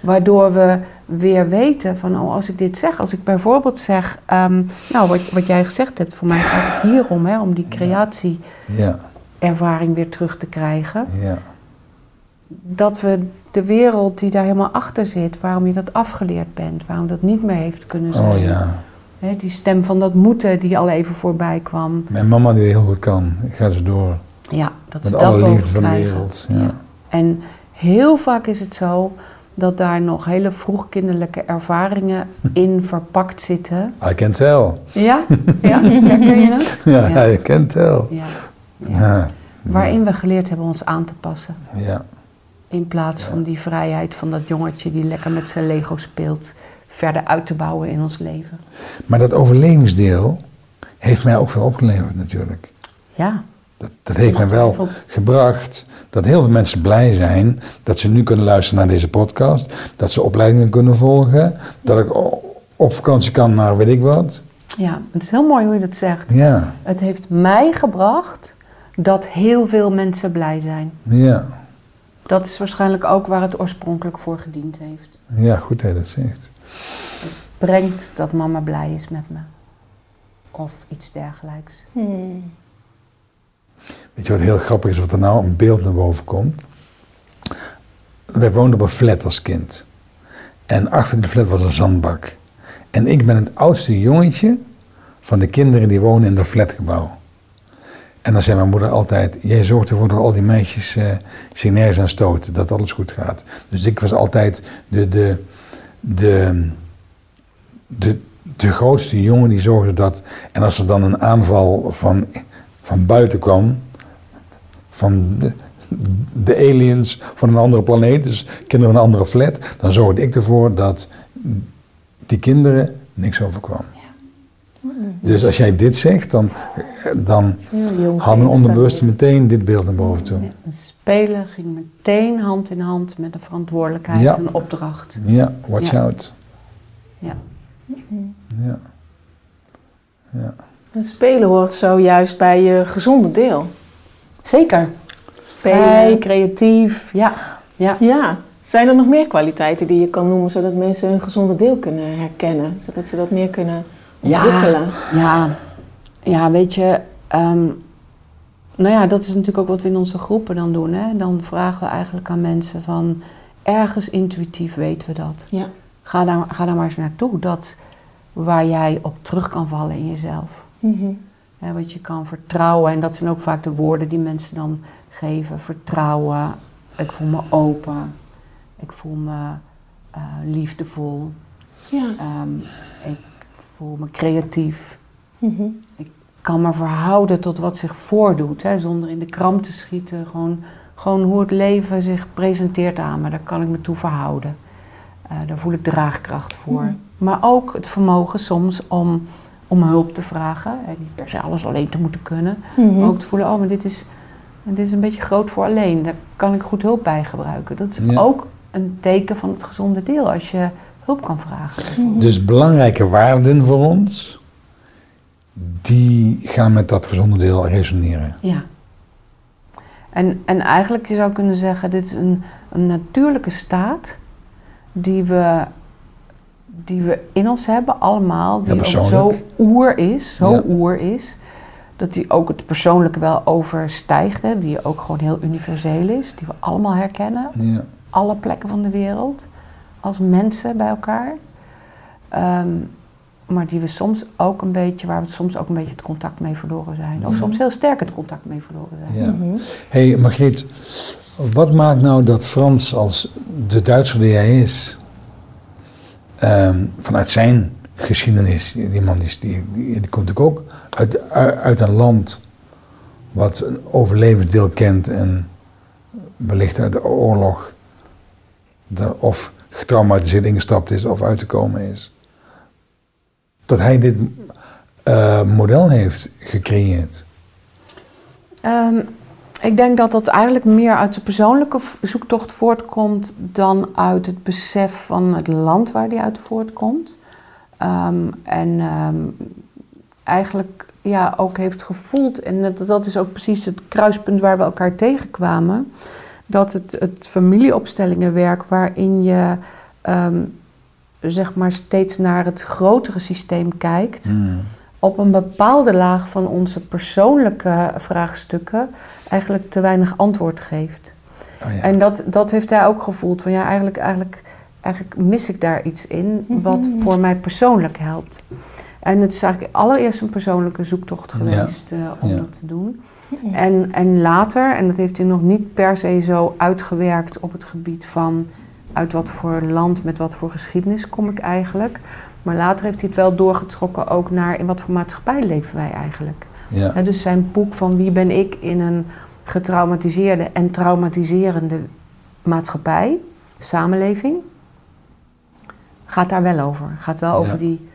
Waardoor we weer weten van, oh, als ik dit zeg, als ik bijvoorbeeld zeg, ehm, nou, wat, wat jij gezegd hebt, voor mij gaat het hierom, hè, om die creatieervaring Ja. weer terug te krijgen. Ja. Dat we de wereld die daar helemaal achter zit, waarom je dat afgeleerd bent, waarom dat niet meer heeft kunnen zijn. Oh ja. Hè, die stem van dat moeten die al even voorbij kwam. Mijn mama die heel goed kan. Ik ga ze door. Ja, dat Met dat alle liefde van de wereld. Ja. En heel vaak is het zo dat daar nog hele vroegkinderlijke ervaringen in verpakt zitten. I can tell. Ja? Ja? Herken je het? Ja, Ja. I can tell. Ja. Ja. Waarin we geleerd hebben ons aan te passen. Ja. In plaats van die vrijheid van dat jongetje die lekker met zijn Lego speelt, verder uit te bouwen in ons leven. Maar dat overlevingsdeel heeft mij ook veel opgeleverd natuurlijk. Ja, Dat, dat heeft mij wel gebracht dat heel veel mensen blij zijn dat ze nu kunnen luisteren naar deze podcast. Dat ze opleidingen kunnen volgen. Dat ik op vakantie kan naar weet ik wat. ja, het is heel mooi hoe je dat zegt. Ja, Het heeft mij gebracht dat heel veel mensen blij zijn. ja. Dat is waarschijnlijk ook waar het oorspronkelijk voor gediend heeft. Ja, goed dat je dat zegt. Brengt dat mama blij is met me. Of iets dergelijks. Hmm. Weet je wat heel grappig is, wat er nou een beeld naar boven komt? Wij woonden op een flat als kind. En achter de flat was een zandbak. En ik ben het oudste jongetje van de kinderen die wonen in dat flatgebouw. En dan zei mijn moeder altijd, jij zorgt ervoor dat al die meisjes eh, zich nergens aan stoten, dat alles goed gaat. Dus ik was altijd de, de, de, de, de grootste jongen die zorgde dat... En als er dan een aanval van, van buiten kwam, van de, de aliens van een andere planeet, dus kinderen van een andere flat, dan zorgde ik ervoor dat die kinderen niks overkwam. Dus als jij dit zegt, dan, dan mijn onderbewuste meteen dit beeld naar boven toe. Ja, Een spelen ging meteen hand in hand met een verantwoordelijkheid, Ja. een opdracht. Ja, watch Ja. out. Ja. Ja. Ja. En spelen hoort zojuist bij je gezonde deel. Zeker. Vrij, creatief, ja. ja. Ja. Zijn er nog meer kwaliteiten die je kan noemen zodat mensen hun gezonde deel kunnen herkennen? Zodat ze dat meer kunnen ontwikkelen? Ja, ja weet je, ehm, nou ja, dat is natuurlijk ook wat we in onze groepen dan doen. Hè? Dan vragen we eigenlijk aan mensen van, ergens intuïtief weten we dat. Ja. Ga daar, ga daar maar eens naartoe, dat waar jij op terug kan vallen in jezelf. Mhm. Hè, wat je kan vertrouwen, en dat zijn ook vaak de woorden die mensen dan geven. Vertrouwen, ik voel me open, ik voel me eh, liefdevol, Ja. Ehm, ik voel me creatief. Mhm. kan me verhouden tot wat zich voordoet, hè, zonder in de kram te schieten. Gewoon, gewoon hoe het leven zich presenteert aan me, daar kan ik me toe verhouden. Eh, daar voel ik draagkracht voor. Mhm. Maar ook het vermogen soms om, om hulp te vragen. En niet per se alles alleen te moeten kunnen. Mhm. Maar ook te voelen, oh, maar dit is, dit is een beetje groot voor alleen. Daar kan ik goed hulp bij gebruiken. Dat is Ja. ook een teken van het gezonde deel, als je hulp kan vragen. Mhm. Dus belangrijke waarden voor ons, die gaan met dat gezonde deel resoneren. Ja. En, en eigenlijk je zou kunnen zeggen, dit is een, een natuurlijke staat die we, die we in ons hebben, allemaal. Die Ja, ook zo persoonlijk. oer is, zo Ja. oer is. Dat die ook het persoonlijke wel overstijgt. Hè, die ook gewoon heel universeel is. Die we allemaal herkennen. Ja. Alle plekken van de wereld. als mensen bij elkaar. Ehm, maar die we soms ook een beetje, waar we soms ook een beetje het contact mee verloren zijn. Of Ja. soms heel sterk het contact mee verloren zijn. Ja. Mhm. hey, Margriet, wat maakt nou dat Frans als de Duitser die hij is, ehm, vanuit zijn geschiedenis, die man die, die, die, komt natuurlijk ook uit, uit, een land wat een overlevensdeel kent en wellicht uit de oorlog of getraumatiseerd ingestapt is of uit te komen is. Dat hij dit eh, model heeft gecreëerd. Ehm, ik denk dat dat eigenlijk meer uit de persoonlijke zoektocht voortkomt dan uit het besef van het land waar die uit voortkomt. Ehm, en ehm, eigenlijk ja, ook heeft gevoeld, en dat, dat is ook precies het kruispunt waar we elkaar tegenkwamen, dat het, het familieopstellingenwerk waarin je ehm, zeg maar steeds naar het grotere systeem kijkt, Hmm. Op een bepaalde laag van onze persoonlijke vraagstukken eigenlijk te weinig antwoord geeft. Oh ja. En dat, dat heeft hij ook gevoeld. Van ja, eigenlijk, eigenlijk, eigenlijk mis ik daar iets in wat voor mij persoonlijk helpt. En het is eigenlijk allereerst een persoonlijke zoektocht Ja. geweest eh, om Ja. dat te doen. En, en later, en dat heeft hij nog niet per se zo uitgewerkt op het gebied van uit wat voor land, met wat voor geschiedenis kom ik eigenlijk. Maar later heeft hij het wel doorgetrokken ook naar in wat voor maatschappij leven wij eigenlijk. ja. Dus zijn boek van wie ben ik in een getraumatiseerde en traumatiserende maatschappij, samenleving, gaat daar wel over. Gaat wel Ja. over die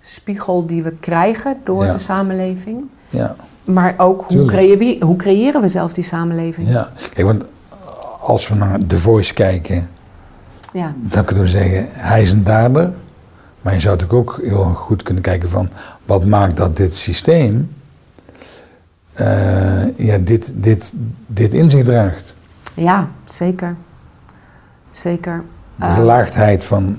spiegel die we krijgen door Ja. de samenleving. ja. Maar ook hoe we, hoe creëren we zelf die samenleving? Ja, kijk, want als we naar The Voice kijken, Ja. dan kunnen we zeggen, hij is een dader. Maar je zou natuurlijk ook heel goed kunnen kijken van, wat maakt dat dit systeem eh, ja, dit, dit, dit in zich draagt? Ja, zeker. Zeker. De Eh, gelaagdheid van,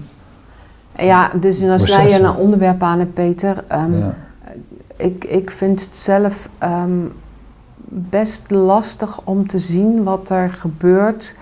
ja, dus je processen. een onderwerp aan, hè, Peter. Ehm, ja, ik, ik vind het zelf ehm, best lastig om te zien wat er gebeurt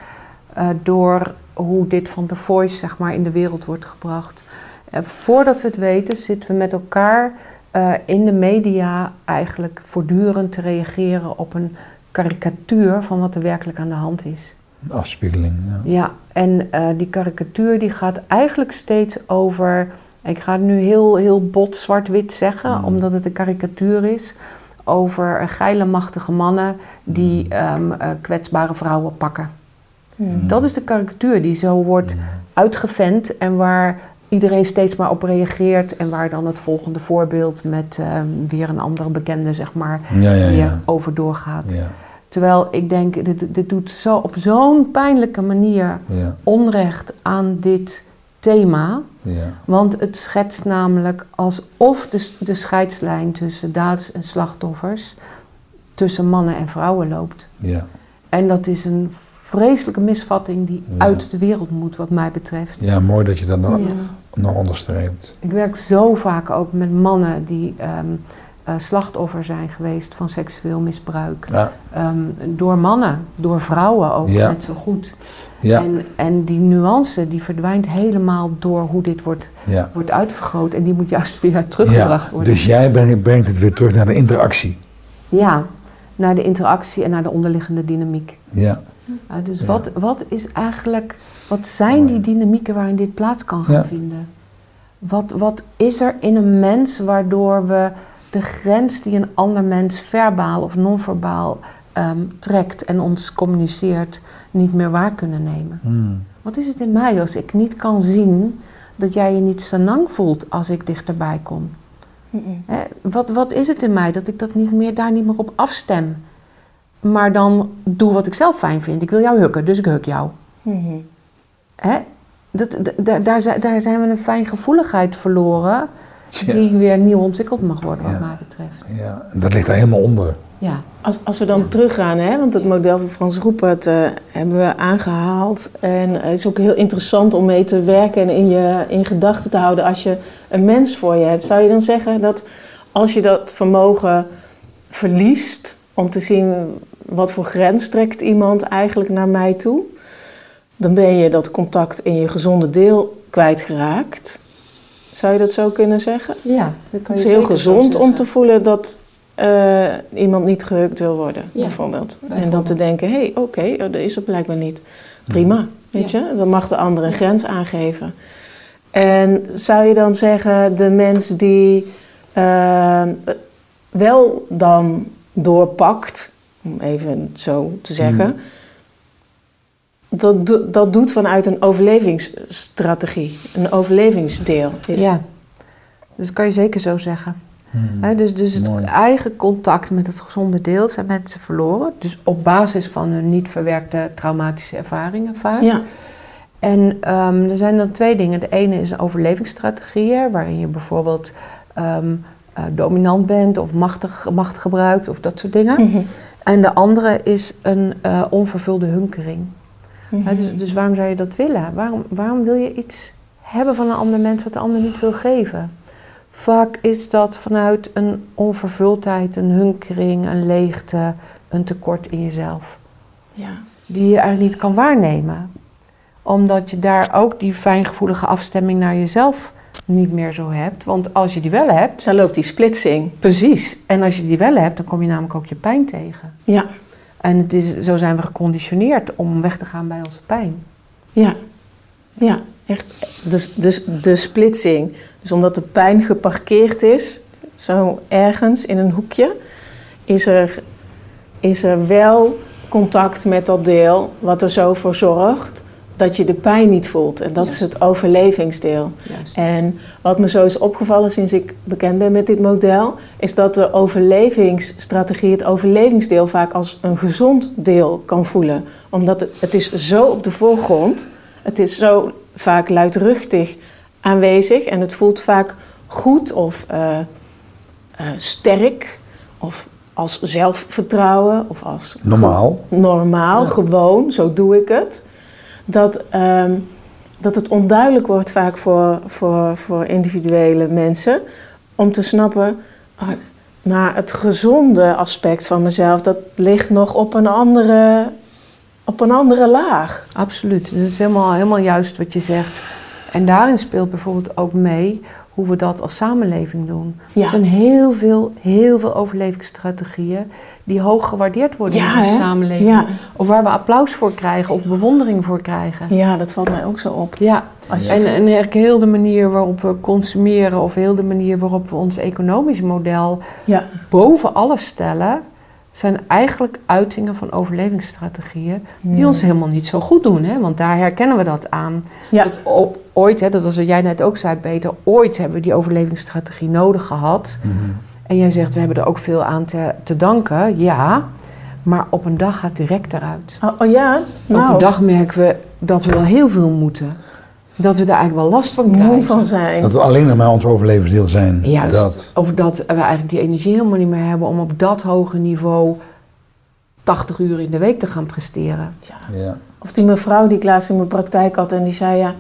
eh, door hoe dit van The Voice zeg maar, in de wereld wordt gebracht. Eh, voordat we het weten zitten we met elkaar eh, in de media eigenlijk voortdurend te reageren op een karikatuur van wat er werkelijk aan de hand is. een afspiegeling. Ja. Ja, en eh, die karikatuur die gaat eigenlijk steeds over. Ik ga het nu heel, heel bot zwart-wit zeggen, Mm. omdat het een karikatuur is. Over geile, machtige mannen die ehm, eh, kwetsbare vrouwen pakken. Mhm. Dat is de karikatuur die zo wordt uitgevent en waar iedereen steeds maar op reageert. En waar dan het volgende voorbeeld met ehm, weer een andere bekende, zeg maar, Ja, ja, weer ja. over doorgaat. Terwijl ik denk, dit, dit doet zo, op zo'n pijnlijke manier onrecht aan dit thema. ja. Want het schetst namelijk alsof de, de scheidslijn tussen daders en slachtoffers tussen mannen en vrouwen loopt. ja. En dat is een vreselijke misvatting die Ja. uit de wereld moet, wat mij betreft. Ja, mooi dat je dat nog, Ja. nog onderstreept. Ik werk zo vaak ook met mannen die ehm, eh, slachtoffer zijn geweest van seksueel misbruik. Ja, Ehm, door mannen, door vrouwen ook Ja. net zo goed. ja, En, en die nuance die verdwijnt helemaal door hoe dit wordt, wordt uitvergroot. En die moet juist weer teruggebracht ja. worden. Dus jij brengt, brengt het weer terug naar de interactie. Ja, naar de interactie en naar de onderliggende dynamiek. Ja, Ja, dus Ja. Wat, wat is eigenlijk, wat zijn die dynamieken waarin dit plaats kan gaan Ja. vinden? Wat, wat is er in een mens waardoor we de grens die een ander mens verbaal of non-verbaal ehm, trekt en ons communiceert, niet meer waar kunnen nemen? Hmm. Wat is het in mij als ik niet kan zien dat jij je niet sanang voelt als ik dichterbij kom? Hè, wat, wat is het in mij dat ik dat niet meer, daar niet meer op afstem? Maar dan doe wat ik zelf fijn vind. Ik wil jou hukken, dus ik huk jou. Mhm. Hè? Dat, d- d- daar, zijn- daar zijn we een fijngevoeligheid verloren... Tja. die weer nieuw ontwikkeld mag worden, wat Ja. mij betreft. Ja, en dat ligt daar helemaal onder. Ja, Als, als we dan teruggaan, hè, want het model van Frans Roepert eh, hebben we aangehaald. En het is ook heel interessant om mee te werken en in je in gedachten te houden als je een mens voor je hebt. Zou je dan zeggen dat als je dat vermogen verliest om te zien wat voor grens trekt iemand eigenlijk naar mij toe, dan ben je dat contact in je gezonde deel kwijtgeraakt. Zou je dat zo kunnen zeggen? Ja, dat kan Het je is heel gezond om te voelen dat eh, iemand niet gehukt wil worden, Ja, bijvoorbeeld. En dan te denken, hé, hey, oké, oh, dat is het blijkbaar niet. Prima, weet je. Dan mag de ander een grens aangeven. En zou je dan zeggen, de mens die eh, wel dan doorpakt, om even zo te zeggen... Dat, do- dat doet vanuit een overlevingsstrategie, een overlevingsdeel. Is, Ja, dus kan je zeker zo zeggen. Hè, dus dus het Mooi. eigen contact met het gezonde deel zijn mensen verloren. Dus op basis van hun niet verwerkte traumatische ervaringen vaak. Ja, En ehm, er zijn dan twee dingen. De ene is een overlevingsstrategie, waarin je bijvoorbeeld ehm, eh, dominant bent of machtig, macht gebruikt of dat soort dingen. Mhm. En de andere is een eh, onvervulde hunkering. Mhm. Dus, dus waarom zou je dat willen? Waarom, waarom wil je iets hebben van een ander mens wat de ander niet wil geven? Vaak is dat vanuit een onvervuldheid, een hunkering, een leegte, een tekort in jezelf. ja. Die je eigenlijk niet kan waarnemen. Omdat je daar ook die fijngevoelige afstemming naar jezelf niet meer zo hebt. Want als je die wel hebt, Dan loopt die splitsing. precies. En als je die wel hebt, dan kom je namelijk ook je pijn tegen. Ja, En het is, zo zijn we geconditioneerd om weg te gaan bij onze pijn. ja, ja, echt. Dus, dus de splitsing. Dus omdat de pijn geparkeerd is, zo ergens in een hoekje, is er, is er wel contact met dat deel wat er zo voor zorgt dat je de pijn niet voelt. En dat is het overlevingsdeel. En wat me zo is opgevallen sinds ik bekend ben met dit model, is dat de overlevingsstrategie, het overlevingsdeel, vaak als een gezond deel kan voelen. Omdat het, het is zo op de voorgrond, het is zo vaak luidruchtig aanwezig en het voelt vaak goed of eh, eh, sterk of als zelfvertrouwen of als Normaal. normaal, Ja. gewoon, zo doe ik het. Dat, ehm, dat het onduidelijk wordt vaak voor, voor, voor individuele mensen om te snappen, ah, maar het gezonde aspect van mezelf, dat ligt nog op een andere, op een andere laag. Absoluut. Dat is helemaal, helemaal juist wat je zegt. En daarin speelt bijvoorbeeld ook mee hoe we dat als samenleving doen. Ja. Er zijn heel veel, heel veel overlevingsstrategieën die hoog gewaardeerd worden Ja, in onze hè? samenleving. Ja. Of waar we applaus voor krijgen of bewondering voor krijgen. Ja, dat valt mij ook zo op. Ja, Als en, en eigenlijk heel de manier waarop we consumeren of heel de manier waarop we ons economisch model Ja, boven alles stellen, zijn eigenlijk uitingen van overlevingsstrategieën die Ja. ons helemaal niet zo goed doen. Hè? Want daar herkennen we dat aan. ja, Dat op, ooit, hè, dat was wat jij net ook zei, Peter, ooit hebben we die overlevingsstrategie nodig gehad. Mhm. En jij zegt, we hebben er ook veel aan te, te danken. Ja, maar op een dag gaat direct eruit. oh, oh ja, Op nou, een dag merken we dat we wel heel veel moeten. Dat we daar eigenlijk wel last van krijgen. moe van zijn. Dat we alleen nog maar ons overlevensdeel zijn. Juist. Dat. Of dat we eigenlijk die energie helemaal niet meer hebben om op dat hoge niveau 80 uur in de week te gaan presteren. Ja. Ja. Of die mevrouw die ik laatst in mijn praktijk had en die zei ja,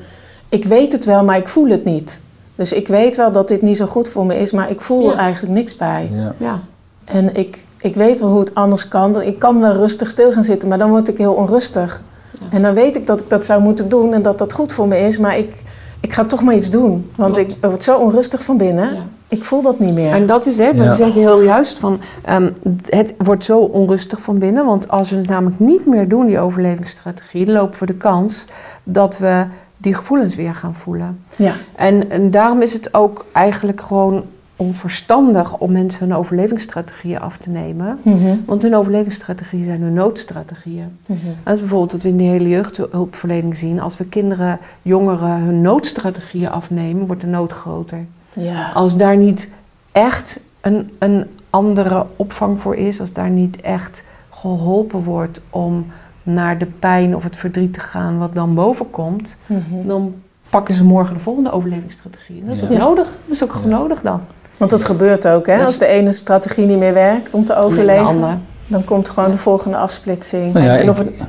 ik weet het wel, maar ik voel het niet. Dus ik weet wel dat dit niet zo goed voor me is, maar ik voel Ja. er eigenlijk niks bij. Ja. Ja, En ik, ik weet wel hoe het anders kan. Ik kan wel rustig stil gaan zitten, maar dan word ik heel onrustig. Ja. En dan weet ik dat ik dat zou moeten doen en dat dat goed voor me is, maar ik, ik ga toch maar iets doen. Want Klopt. ik word zo onrustig van binnen. Ja. Ik voel dat niet meer. En dat is, hè, Ja. dat zeg je heel juist, van, ehm, het wordt zo onrustig van binnen. Want als we het namelijk niet meer doen, die overlevingsstrategie, dan lopen we de kans dat we die gevoelens weer gaan voelen. Ja, En, en daarom is het ook eigenlijk gewoon onverstandig om mensen hun overlevingsstrategieën af te nemen. Mhm, Want hun overlevingsstrategieën zijn hun noodstrategieën. mhm. Dat is bijvoorbeeld wat we in de hele jeugdhulpverlening zien. Als we kinderen, jongeren hun noodstrategieën afnemen, wordt de nood groter. ja. Als daar niet echt een, een andere opvang voor is, als daar niet echt geholpen wordt om naar de pijn of het verdriet te gaan wat dan boven komt, Mhm. dan pakken ze morgen de volgende overlevingsstrategie. Dat is Ja. ook Ja. nodig. Dat is ook gewoon nodig dan. Want dat gebeurt ook, hè? Als de ene strategie niet meer werkt om te overleven, dan komt gewoon Ja. de volgende afsplitsing. Nou ja, En of ik,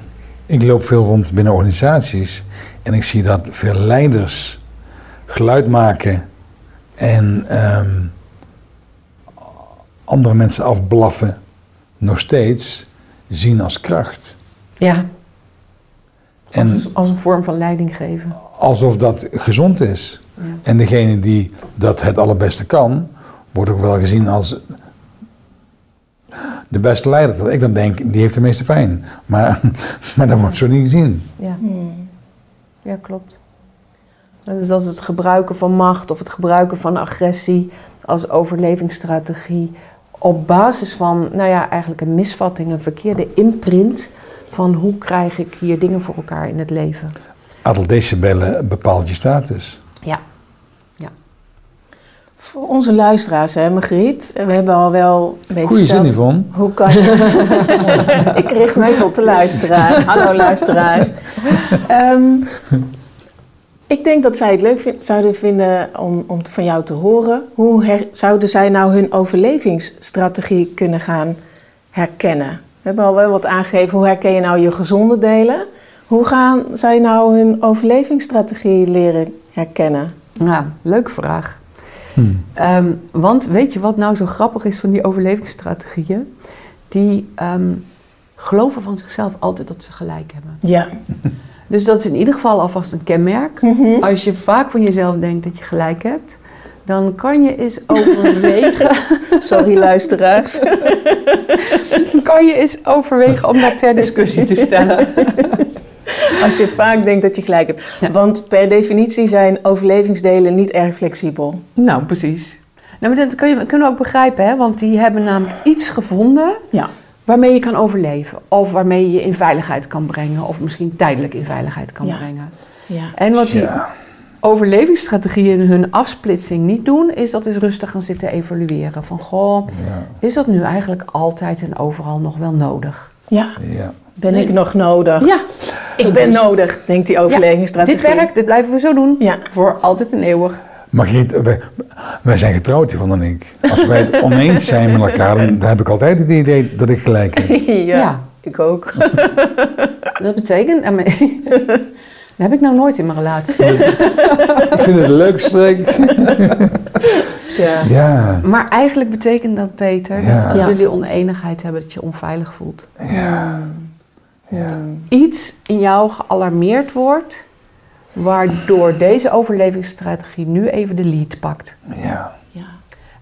ik loop veel rond binnen organisaties en ik zie dat veel leiders geluid maken en ehm, andere mensen afblaffen nog steeds zien als kracht. Ja, En als, als een vorm van leiding geven. alsof dat gezond is. Ja. En degene die dat het allerbeste kan, wordt ook wel gezien als de beste leider. Dat ik dan denk, die heeft de meeste pijn. Maar, maar dat wordt zo niet gezien. Ja. ja, klopt. Dus dat is het gebruiken van macht of het gebruiken van agressie als overlevingsstrategie op basis van, nou ja, eigenlijk een misvatting, een verkeerde imprint van hoe krijg ik hier dingen voor elkaar in het leven. Aantal decibellen bepaalt je status. Ja. Voor onze luisteraars, hè, Margriet. We hebben al wel een beetje Goeie zin, Yvonne. Hoe kan je... ik richt mij tot de luisteraar. Hallo luisteraar. Ehm, ik denk dat zij het leuk vind- zouden vinden om, om van jou te horen. Hoe her- zouden zij nou hun overlevingsstrategie kunnen gaan herkennen? We hebben al wel wat aangegeven. Hoe herken je nou je gezonde delen? Hoe gaan zij nou hun overlevingsstrategie leren herkennen? Ja, leuke vraag. Hmm. Ehm, want weet je wat nou zo grappig is van die overlevingsstrategieën? Die ehm, geloven van zichzelf altijd dat ze gelijk hebben. Ja. Dus dat is in ieder geval alvast een kenmerk. Als je vaak van jezelf denkt dat je gelijk hebt, dan kan je eens overwegen, Sorry luisteraars. kan je eens overwegen om dat ter discussie te stellen. Als je vaak denkt dat je gelijk hebt. Ja. Want per definitie zijn overlevingsdelen niet erg flexibel. Nou, precies. Nou, maar dat kun je, kunnen we ook begrijpen, hè? want die hebben namelijk iets gevonden Ja. waarmee je kan overleven. Of waarmee je je in veiligheid kan brengen, of misschien tijdelijk in veiligheid kan Ja. brengen. ja. En wat die Ja. overlevingsstrategieën in hun afsplitsing niet doen, is dat is rustig gaan zitten evalueren. Van goh, Ja. is dat nu eigenlijk altijd en overal nog wel nodig? ja. Ja. Ben ik nog nodig? Ja, Ik ben nodig, denkt die overlevingsstrategie. dit werkt, dit blijven we zo doen. Ja. Voor altijd en eeuwig. Margriet, wij, wij zijn getrouwd, Yvonne en ik. Als wij het oneens zijn met elkaar, dan, heb ik altijd het idee dat ik gelijk heb. ja, Ja. ik ook. Dat betekent... Dat heb ik nou nooit in mijn relatie. Ik vind het een leuk gesprek. Ja. Ja, Maar eigenlijk betekent dat, Peter, Ja. dat als Ja. jullie oneenigheid hebben, dat je je onveilig voelt. ja, ja. Iets in jou gealarmeerd wordt, waardoor deze overlevingsstrategie nu even de lead pakt. ja.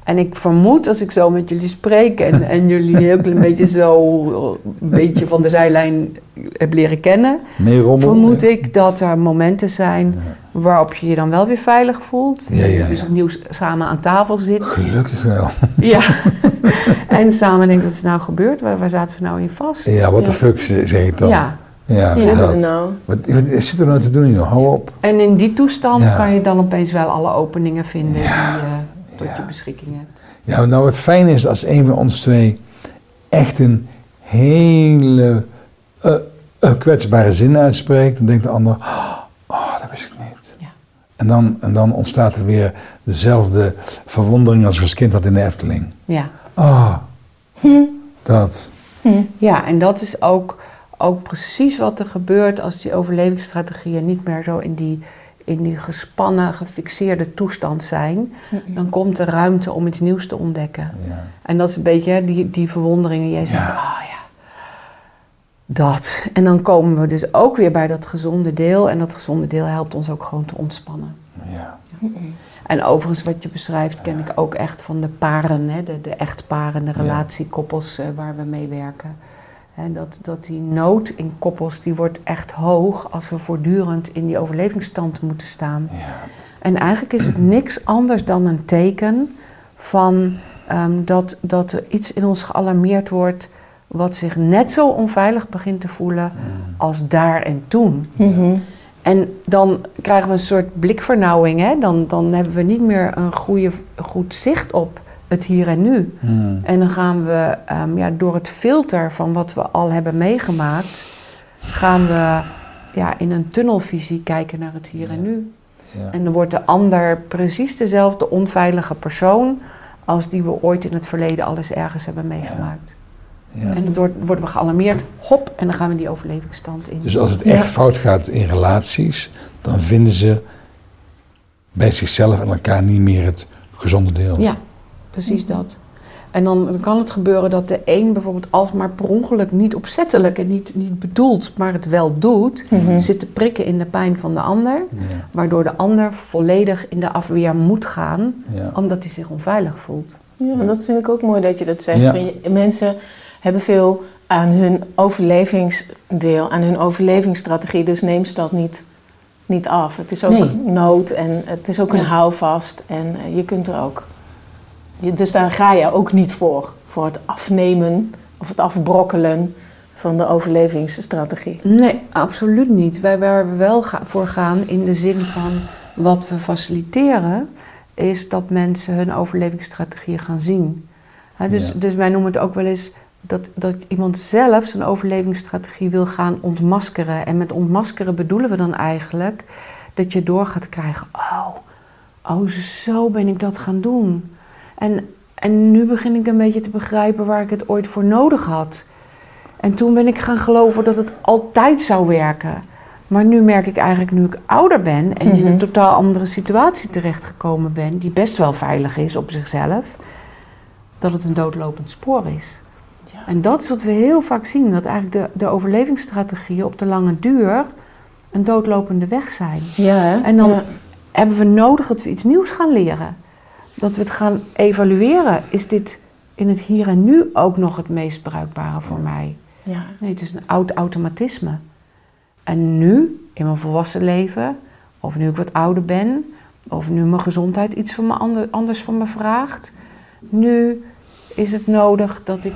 En ik vermoed, als ik zo met jullie spreek en, en jullie een heel klein beetje zo een beetje van de zijlijn heb leren kennen, rommel. vermoed ik dat er momenten zijn waarop je je dan wel weer veilig voelt. Ja, ja, Dus ja. opnieuw samen aan tafel zit. Gelukkig wel. Ja. en samen denken, wat is nou gebeurd? Waar, waar zaten we nou in vast? Ja, wat de Ja. fuck zeg ik dan. Ja. Ja, Ja. dat. Nou, Wat, wat zit er nou te doen, joh? Hou op. En in die toestand Ja. kan je dan opeens wel alle openingen vinden die je tot Ja. je beschikking hebt. Ja, nou het fijne is als een van ons twee echt een hele eh, kwetsbare zin uitspreekt, dan denkt de ander, oh, dat wist ik niet. Ja. En, dan, en dan ontstaat er weer dezelfde verwondering als ik als kind had in de Efteling. Ja. Ah, dat. Ja, en dat is ook, ook precies wat er gebeurt als die overlevingsstrategieën niet meer zo in die, in die gespannen, gefixeerde toestand zijn. Dan komt er ruimte om iets nieuws te ontdekken. Ja. En dat is een beetje hè, die, die verwondering. En jij zegt, Ja. oh ja, dat. En dan komen we dus ook weer bij dat gezonde deel. En dat gezonde deel helpt ons ook gewoon te ontspannen. Ja. En overigens, wat je beschrijft, ken ik ook echt van de paren, hè, de, de echtparen, de relatiekoppels eh, waar we mee werken. En dat, dat die nood in koppels, die wordt echt hoog als we voortdurend in die overlevingsstand moeten staan. Ja. En eigenlijk is het niks anders dan een teken van ehm, dat, dat er iets in ons gealarmeerd wordt wat zich net zo onveilig begint te voelen als daar en toen. mhm. En dan krijgen we een soort blikvernauwing. Hè? Dan, dan hebben we niet meer een goede, goed zicht op het hier en nu. Hmm. En dan gaan we ehm, ja, door het filter van wat we al hebben meegemaakt, gaan we ja, in een tunnelvisie kijken naar het hier en nu. Ja. En dan wordt de ander precies dezelfde onveilige persoon als die we ooit in het verleden alles ergens hebben meegemaakt. Ja. En dan wordt, worden we gealarmeerd, hop, en dan gaan we die overlevingsstand in. Dus als het echt fout gaat in relaties, dan vinden ze bij zichzelf en elkaar niet meer het gezonde deel. Ja, precies dat. En dan, kan het gebeuren dat de een bijvoorbeeld alsmaar per ongeluk niet opzettelijk en niet, niet bedoeld, maar het wel doet, Mhm. zit te prikken in de pijn van de ander. Ja, Waardoor de ander volledig in de afweer moet gaan, ja. omdat hij zich onveilig voelt. Ja, maar dat vind ik ook mooi dat je dat zegt. Ja. Van je- mensen hebben veel aan hun overlevingsdeel, aan hun overlevingsstrategie. Dus neem ze dat niet, niet af. Het is ook Nee. nood en het is ook een houvast. En eh, je kunt er ook... Dus daar ga je ook niet voor. Voor het afnemen of het afbrokkelen van de overlevingsstrategie. Nee, absoluut niet. Wij waar we wel ga- voor gaan in de zin van wat we faciliteren, is dat mensen hun overlevingsstrategieën gaan zien. Hè, dus, Ja. dus wij noemen het ook wel eens dat, dat iemand zelf zijn overlevingsstrategie wil gaan ontmaskeren. En met ontmaskeren bedoelen we dan eigenlijk dat je door gaat krijgen, oh, oh, zo ben ik dat gaan doen. En, en nu begin ik een beetje te begrijpen waar ik het ooit voor nodig had. En toen ben ik gaan geloven dat het altijd zou werken. Maar nu merk ik eigenlijk, nu ik ouder ben en in Mhm. een totaal andere situatie terechtgekomen ben, die best wel veilig is op zichzelf, dat het een doodlopend spoor is. Ja. En dat is wat we heel vaak zien, dat eigenlijk de, de overlevingsstrategieën op de lange duur een doodlopende weg zijn. Ja? En dan Ja. hebben we nodig dat we iets nieuws gaan leren. Dat we het gaan evalueren. Is dit in het hier en nu ook nog het meest bruikbare voor mij? Ja. Nee, het is een oud automatisme. En nu, in mijn volwassen leven, of nu ik wat ouder ben, of nu mijn gezondheid iets van me ander- anders van me vraagt, nu is het nodig dat ik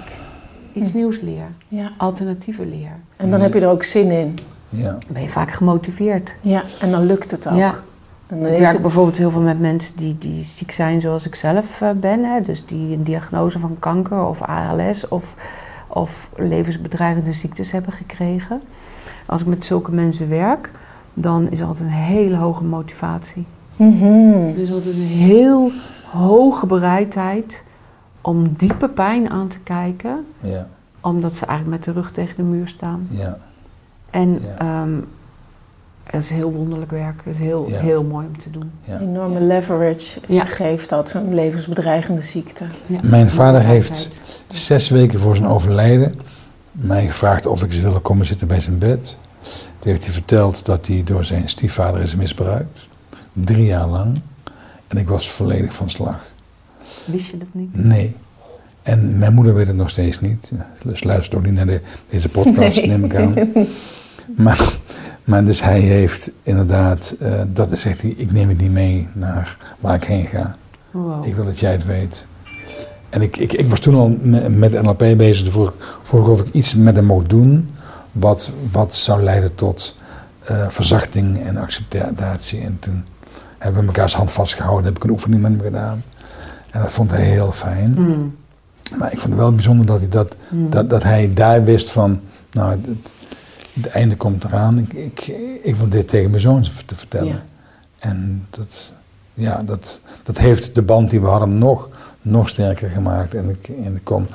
iets nieuws leer, ja. alternatieven leer. En dan heb je er ook zin in. ja. Dan ben je vaak gemotiveerd. Ja, en dan lukt het ook. Ja. En dan Ik is werk het... bijvoorbeeld heel veel met mensen die, die ziek zijn zoals ik zelf eh, ben. Hè, dus die een diagnose van kanker of ALS of, of levensbedreigende ziektes hebben gekregen. Als ik met zulke mensen werk, dan is altijd een hele hoge motivatie. Mhm. Er is altijd een heel hoge bereidheid om diepe pijn aan te kijken. ja, Omdat ze eigenlijk met de rug tegen de muur staan. ja. En Ja. ehm, dat is heel wonderlijk werk. Dat is heel, Ja. heel mooi om te doen. ja. Enorme leverage Ja. geeft dat, zo'n levensbedreigende ziekte. Ja. Mijn vader heeft zes weken voor zijn overlijden mij gevraagd of ik eens wilde komen zitten bij zijn bed. Toen heeft hij verteld dat hij door zijn stiefvader is misbruikt. Drie jaar lang. En ik was volledig van slag. Wist je dat niet? Nee. En mijn moeder weet het nog steeds niet. Dus luistert ook niet naar de, deze podcast, Nee. neem ik aan. Maar, maar dus hij heeft inderdaad, eh, dat zegt hij, ik neem het niet mee naar waar ik heen ga. Wow. Ik wil dat jij het weet. En ik, ik, ik was toen al me- met NLP bezig. Toen vroeg, ik- vroeg ik of ik iets met hem mocht doen. Wat, wat zou leiden tot eh, verzachting en acceptatie. En toen hebben we elkaars hand vastgehouden. Heb ik een oefening met hem gedaan. En dat vond hij heel fijn. Mm. Maar ik vond het wel bijzonder dat hij, dat, Mm. dat, dat hij daar wist van... Nou, het, het einde komt eraan. Ik, ik, ik wil dit tegen mijn zoon te vertellen. Ja. En dat, ja, dat, dat heeft de band die we hadden nog, nog sterker gemaakt. En ik, en ik kon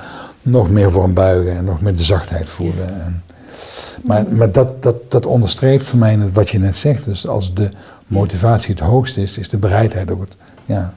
nog meer voor hem buigen en nog meer de zachtheid voelen. En, maar maar dat, dat, dat onderstreept voor mij wat je net zegt. Dus als de motivatie het hoogst is, is de bereidheid ook het... Ja,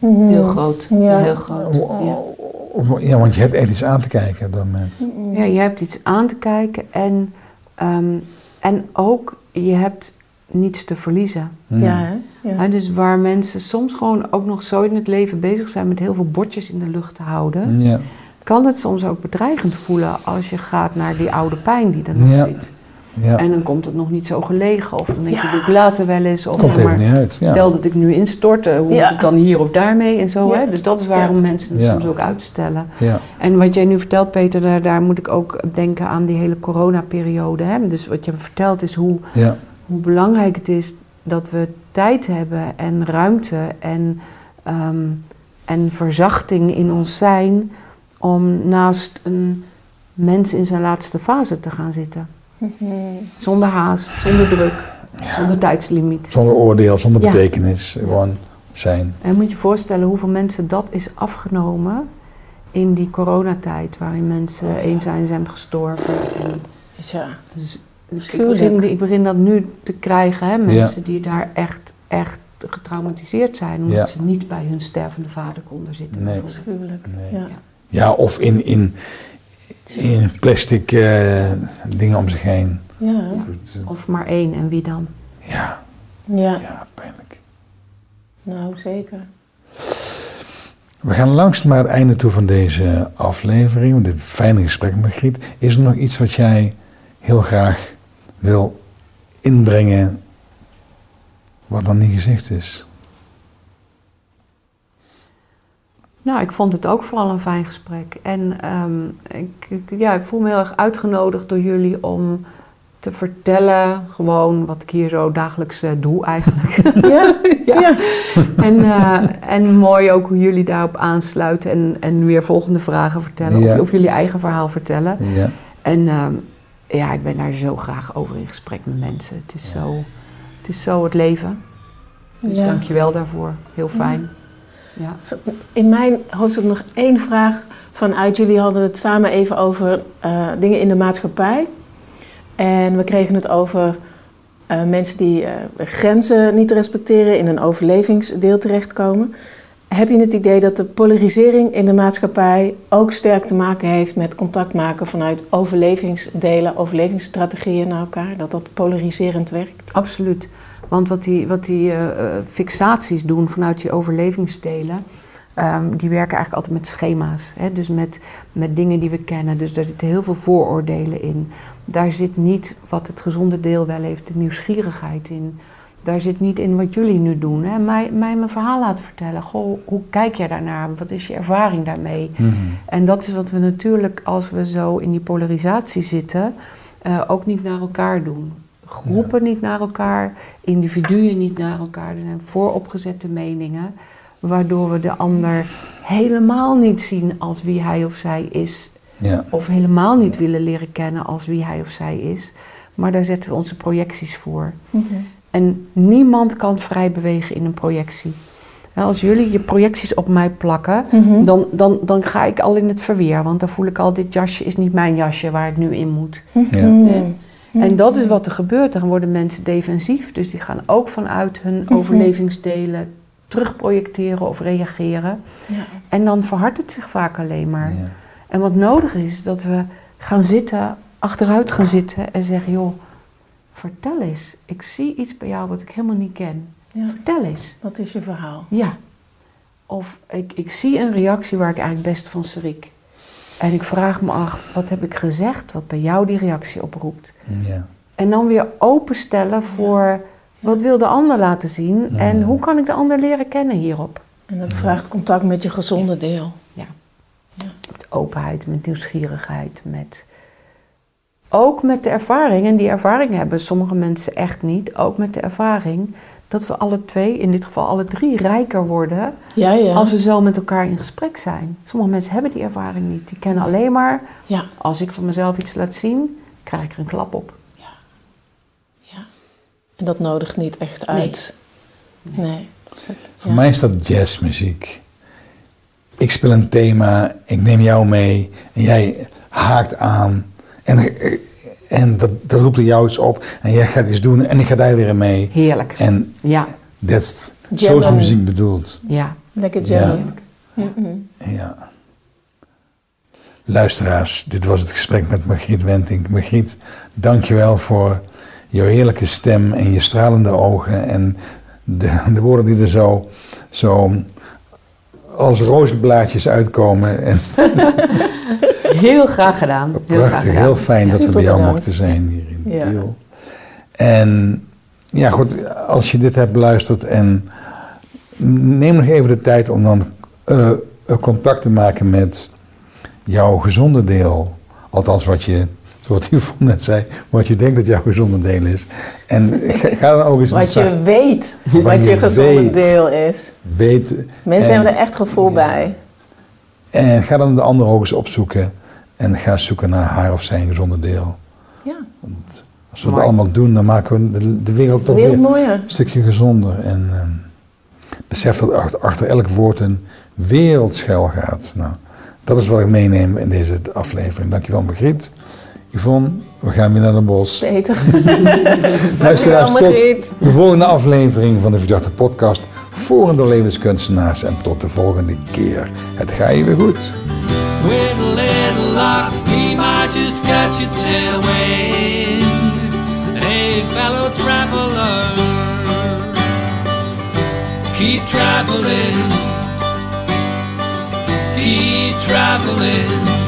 Heel groot. Ja. Heel groot. Ja. ja want je hebt echt iets aan te kijken op dat moment. ja, je hebt iets aan te kijken en, ehm, en ook je hebt niets te verliezen. Ja, hè? Ja. Hè, dus waar mensen soms gewoon ook nog zo in het leven bezig zijn met heel veel bordjes in de lucht te houden, Ja, kan het soms ook bedreigend voelen als je gaat naar die oude pijn die er nog Ja. zit. Ja. En dan komt het nog niet zo gelegen of dan denk je, Ja. doe ik later wel eens. Of komt ja, even maar niet uit. Ja. Stel dat ik nu instort, eh, hoe Ja. moet het dan hier of daarmee en zo. Ja. Hè? Dus dat is waarom mensen het Ja. soms ook uitstellen. ja, En wat jij nu vertelt, Peter, daar, daar moet ik ook denken aan die hele coronaperiode. Hè? Dus wat je vertelt is hoe, ja, hoe belangrijk het is dat we tijd hebben en ruimte en, ehm, en verzachting in ons zijn om naast een mens in zijn laatste fase te gaan zitten. Mhm. Zonder haast, zonder druk, zonder tijdslimiet. zonder oordeel, zonder Ja. betekenis. Gewoon zijn. En moet je voorstellen hoeveel mensen dat is afgenomen in die coronatijd, waarin mensen eenzaam zijn gestorven. En Ja. dus, dus ik, begin, ik begin dat nu te krijgen, hè, mensen die daar echt, echt getraumatiseerd zijn, omdat Ja. ze niet bij hun stervende vader konden zitten. Nee. Nee. Ja. Ja, of in, in, in plastic eh, dingen om zich heen. Ja. Of maar één en wie dan? Ja, Ja. ja, pijnlijk. Nou, zeker. We gaan langzaam naar het einde toe van deze aflevering, dit fijne gesprek, Margriet. Is er nog iets wat jij heel graag wil inbrengen, wat dan niet gezegd is? Nou, ik vond het ook vooral een fijn gesprek. En ehm, ik, ja, ik voel me heel erg uitgenodigd door jullie om te vertellen, gewoon wat ik hier zo dagelijks eh, doe eigenlijk. Ja. Ja. ja. en, eh, en mooi ook hoe jullie daarop aansluiten en, en weer volgende vragen vertellen. Ja. Of, of jullie eigen verhaal vertellen. Ja, En ehm, ja, ik ben daar zo graag over in gesprek met mensen. Het is zo het, is zo het leven. Dus Ja. dank je wel daarvoor. Heel fijn. Ja. In mijn hoofd zit nog één vraag vanuit. Jullie hadden het samen even over eh, dingen in de maatschappij. En we kregen het over eh, mensen die eh, grenzen niet respecteren, in een overlevingsdeel terechtkomen. Heb je het idee dat de polarisering in de maatschappij ook sterk te maken heeft met contact maken vanuit overlevingsdelen, overlevingsstrategieën naar elkaar? Dat dat polariserend werkt? Absoluut. Want wat die, wat die eh, eh, fixaties doen vanuit die overlevingsdelen, ehm, die werken eigenlijk altijd met schema's. Hè? Dus met, met dingen die we kennen. Dus daar zitten heel veel vooroordelen in. Daar zit niet wat het gezonde deel wel heeft, de nieuwsgierigheid in. Daar zit niet in wat jullie nu doen. Hè? Mij, mij mijn verhaal laten vertellen. Goh, hoe kijk jij daarnaar? Wat is je ervaring daarmee? Mhm. En dat is wat we natuurlijk, als we zo in die polarisatie zitten, eh, ook niet naar elkaar doen. Groepen niet naar elkaar, individuen niet naar elkaar. Er zijn vooropgezette meningen, waardoor we de ander helemaal niet zien als wie hij of zij is. ja, Of helemaal niet willen leren kennen als wie hij of zij is. Maar daar zetten we onze projecties voor. En niemand kan vrij bewegen in een projectie. En Als jullie je projecties op mij plakken, Mhm. dan, dan, dan ga ik al in het verweer. Want dan voel ik al, dit jasje is niet mijn jasje waar ik nu in moet. ja, Mhm. En dat is wat er gebeurt. Dan worden mensen defensief. Dus die gaan ook vanuit hun overlevingsdelen terugprojecteren of reageren. Ja. En dan verhardt het zich vaak alleen maar. ja. En wat nodig is, is dat we gaan zitten, achteruit gaan zitten en zeggen: joh, vertel eens. Ik zie iets bij jou wat ik helemaal niet ken. Ja. Vertel eens. Wat is je verhaal? Ja. Of ik, ik zie een reactie waar ik eigenlijk best van schrik. En ik vraag me af, wat heb ik gezegd wat bij jou die reactie oproept? ja. En dan weer openstellen voor wat wil de ander laten zien en hoe kan ik de ander leren kennen hierop? En dat vraagt contact met je gezonde deel. Met openheid, met nieuwsgierigheid, met ook met de ervaring. En die ervaring hebben sommige mensen echt niet. Ook met de ervaring dat we alle twee, in dit geval alle drie, rijker worden Ja, ja. als we zo met elkaar in gesprek zijn. Sommige mensen hebben die ervaring niet. Die kennen alleen maar, Ja, als ik van mezelf iets laat zien, krijg ik er een klap op. ja. En dat nodigt niet echt uit. Nee. Voor mij is dat jazzmuziek. Ik speel een thema, ik neem jou mee en jij haakt aan. En, en dat, dat roept er jou iets op en jij gaat iets doen en ik ga daar weer in mee. Heerlijk. En Ja, that's, zo is muziek bedoeld. ja. Lekker Ja. jammen. Mhm. Ja. Luisteraars, dit was het gesprek met Margriet Wenting. Margriet, dankjewel voor jouw heerlijke stem en je stralende ogen en de, de woorden die er zo, zo als rozenblaadjes uitkomen. En Heel graag gedaan. Heel graag prachtig, gedaan. heel fijn dat we bij jou mochten zijn hier in Ja. Tiel. En ja, goed, als je dit hebt beluisterd en neem nog even de tijd om dan eh, contact te maken met jouw gezonde deel. Althans, wat je, zoals Yvonne net zei, wat je denkt dat jouw gezonde deel is. En ga, dan ook eens Wat je zacht- weet, Wat je je gezonde weet. deel is. weten. Mensen En- hebben er echt gevoel bij. En ga dan de andere ook eens opzoeken. En ga zoeken naar haar of zijn gezonde deel. Ja, Als we dat Mooi. allemaal doen, dan maken we de, de wereld toch weer mooier. een stukje gezonder. En ehm, besef dat achter, achter elk woord een wereld schuil gaat. Nou, dat is wat ik meeneem in deze aflevering. Dankjewel, Margriet. Yvonne, we gaan weer naar de bos. Beter. Luisteraars, tot Margriet. de volgende aflevering van de Verdachte Podcast. Vorende levenskunstenaars. En tot de volgende keer. Het ga je weer goed. With a little luck, we might just catch a tailwind. Hey, fellow traveler, keep traveling, keep traveling.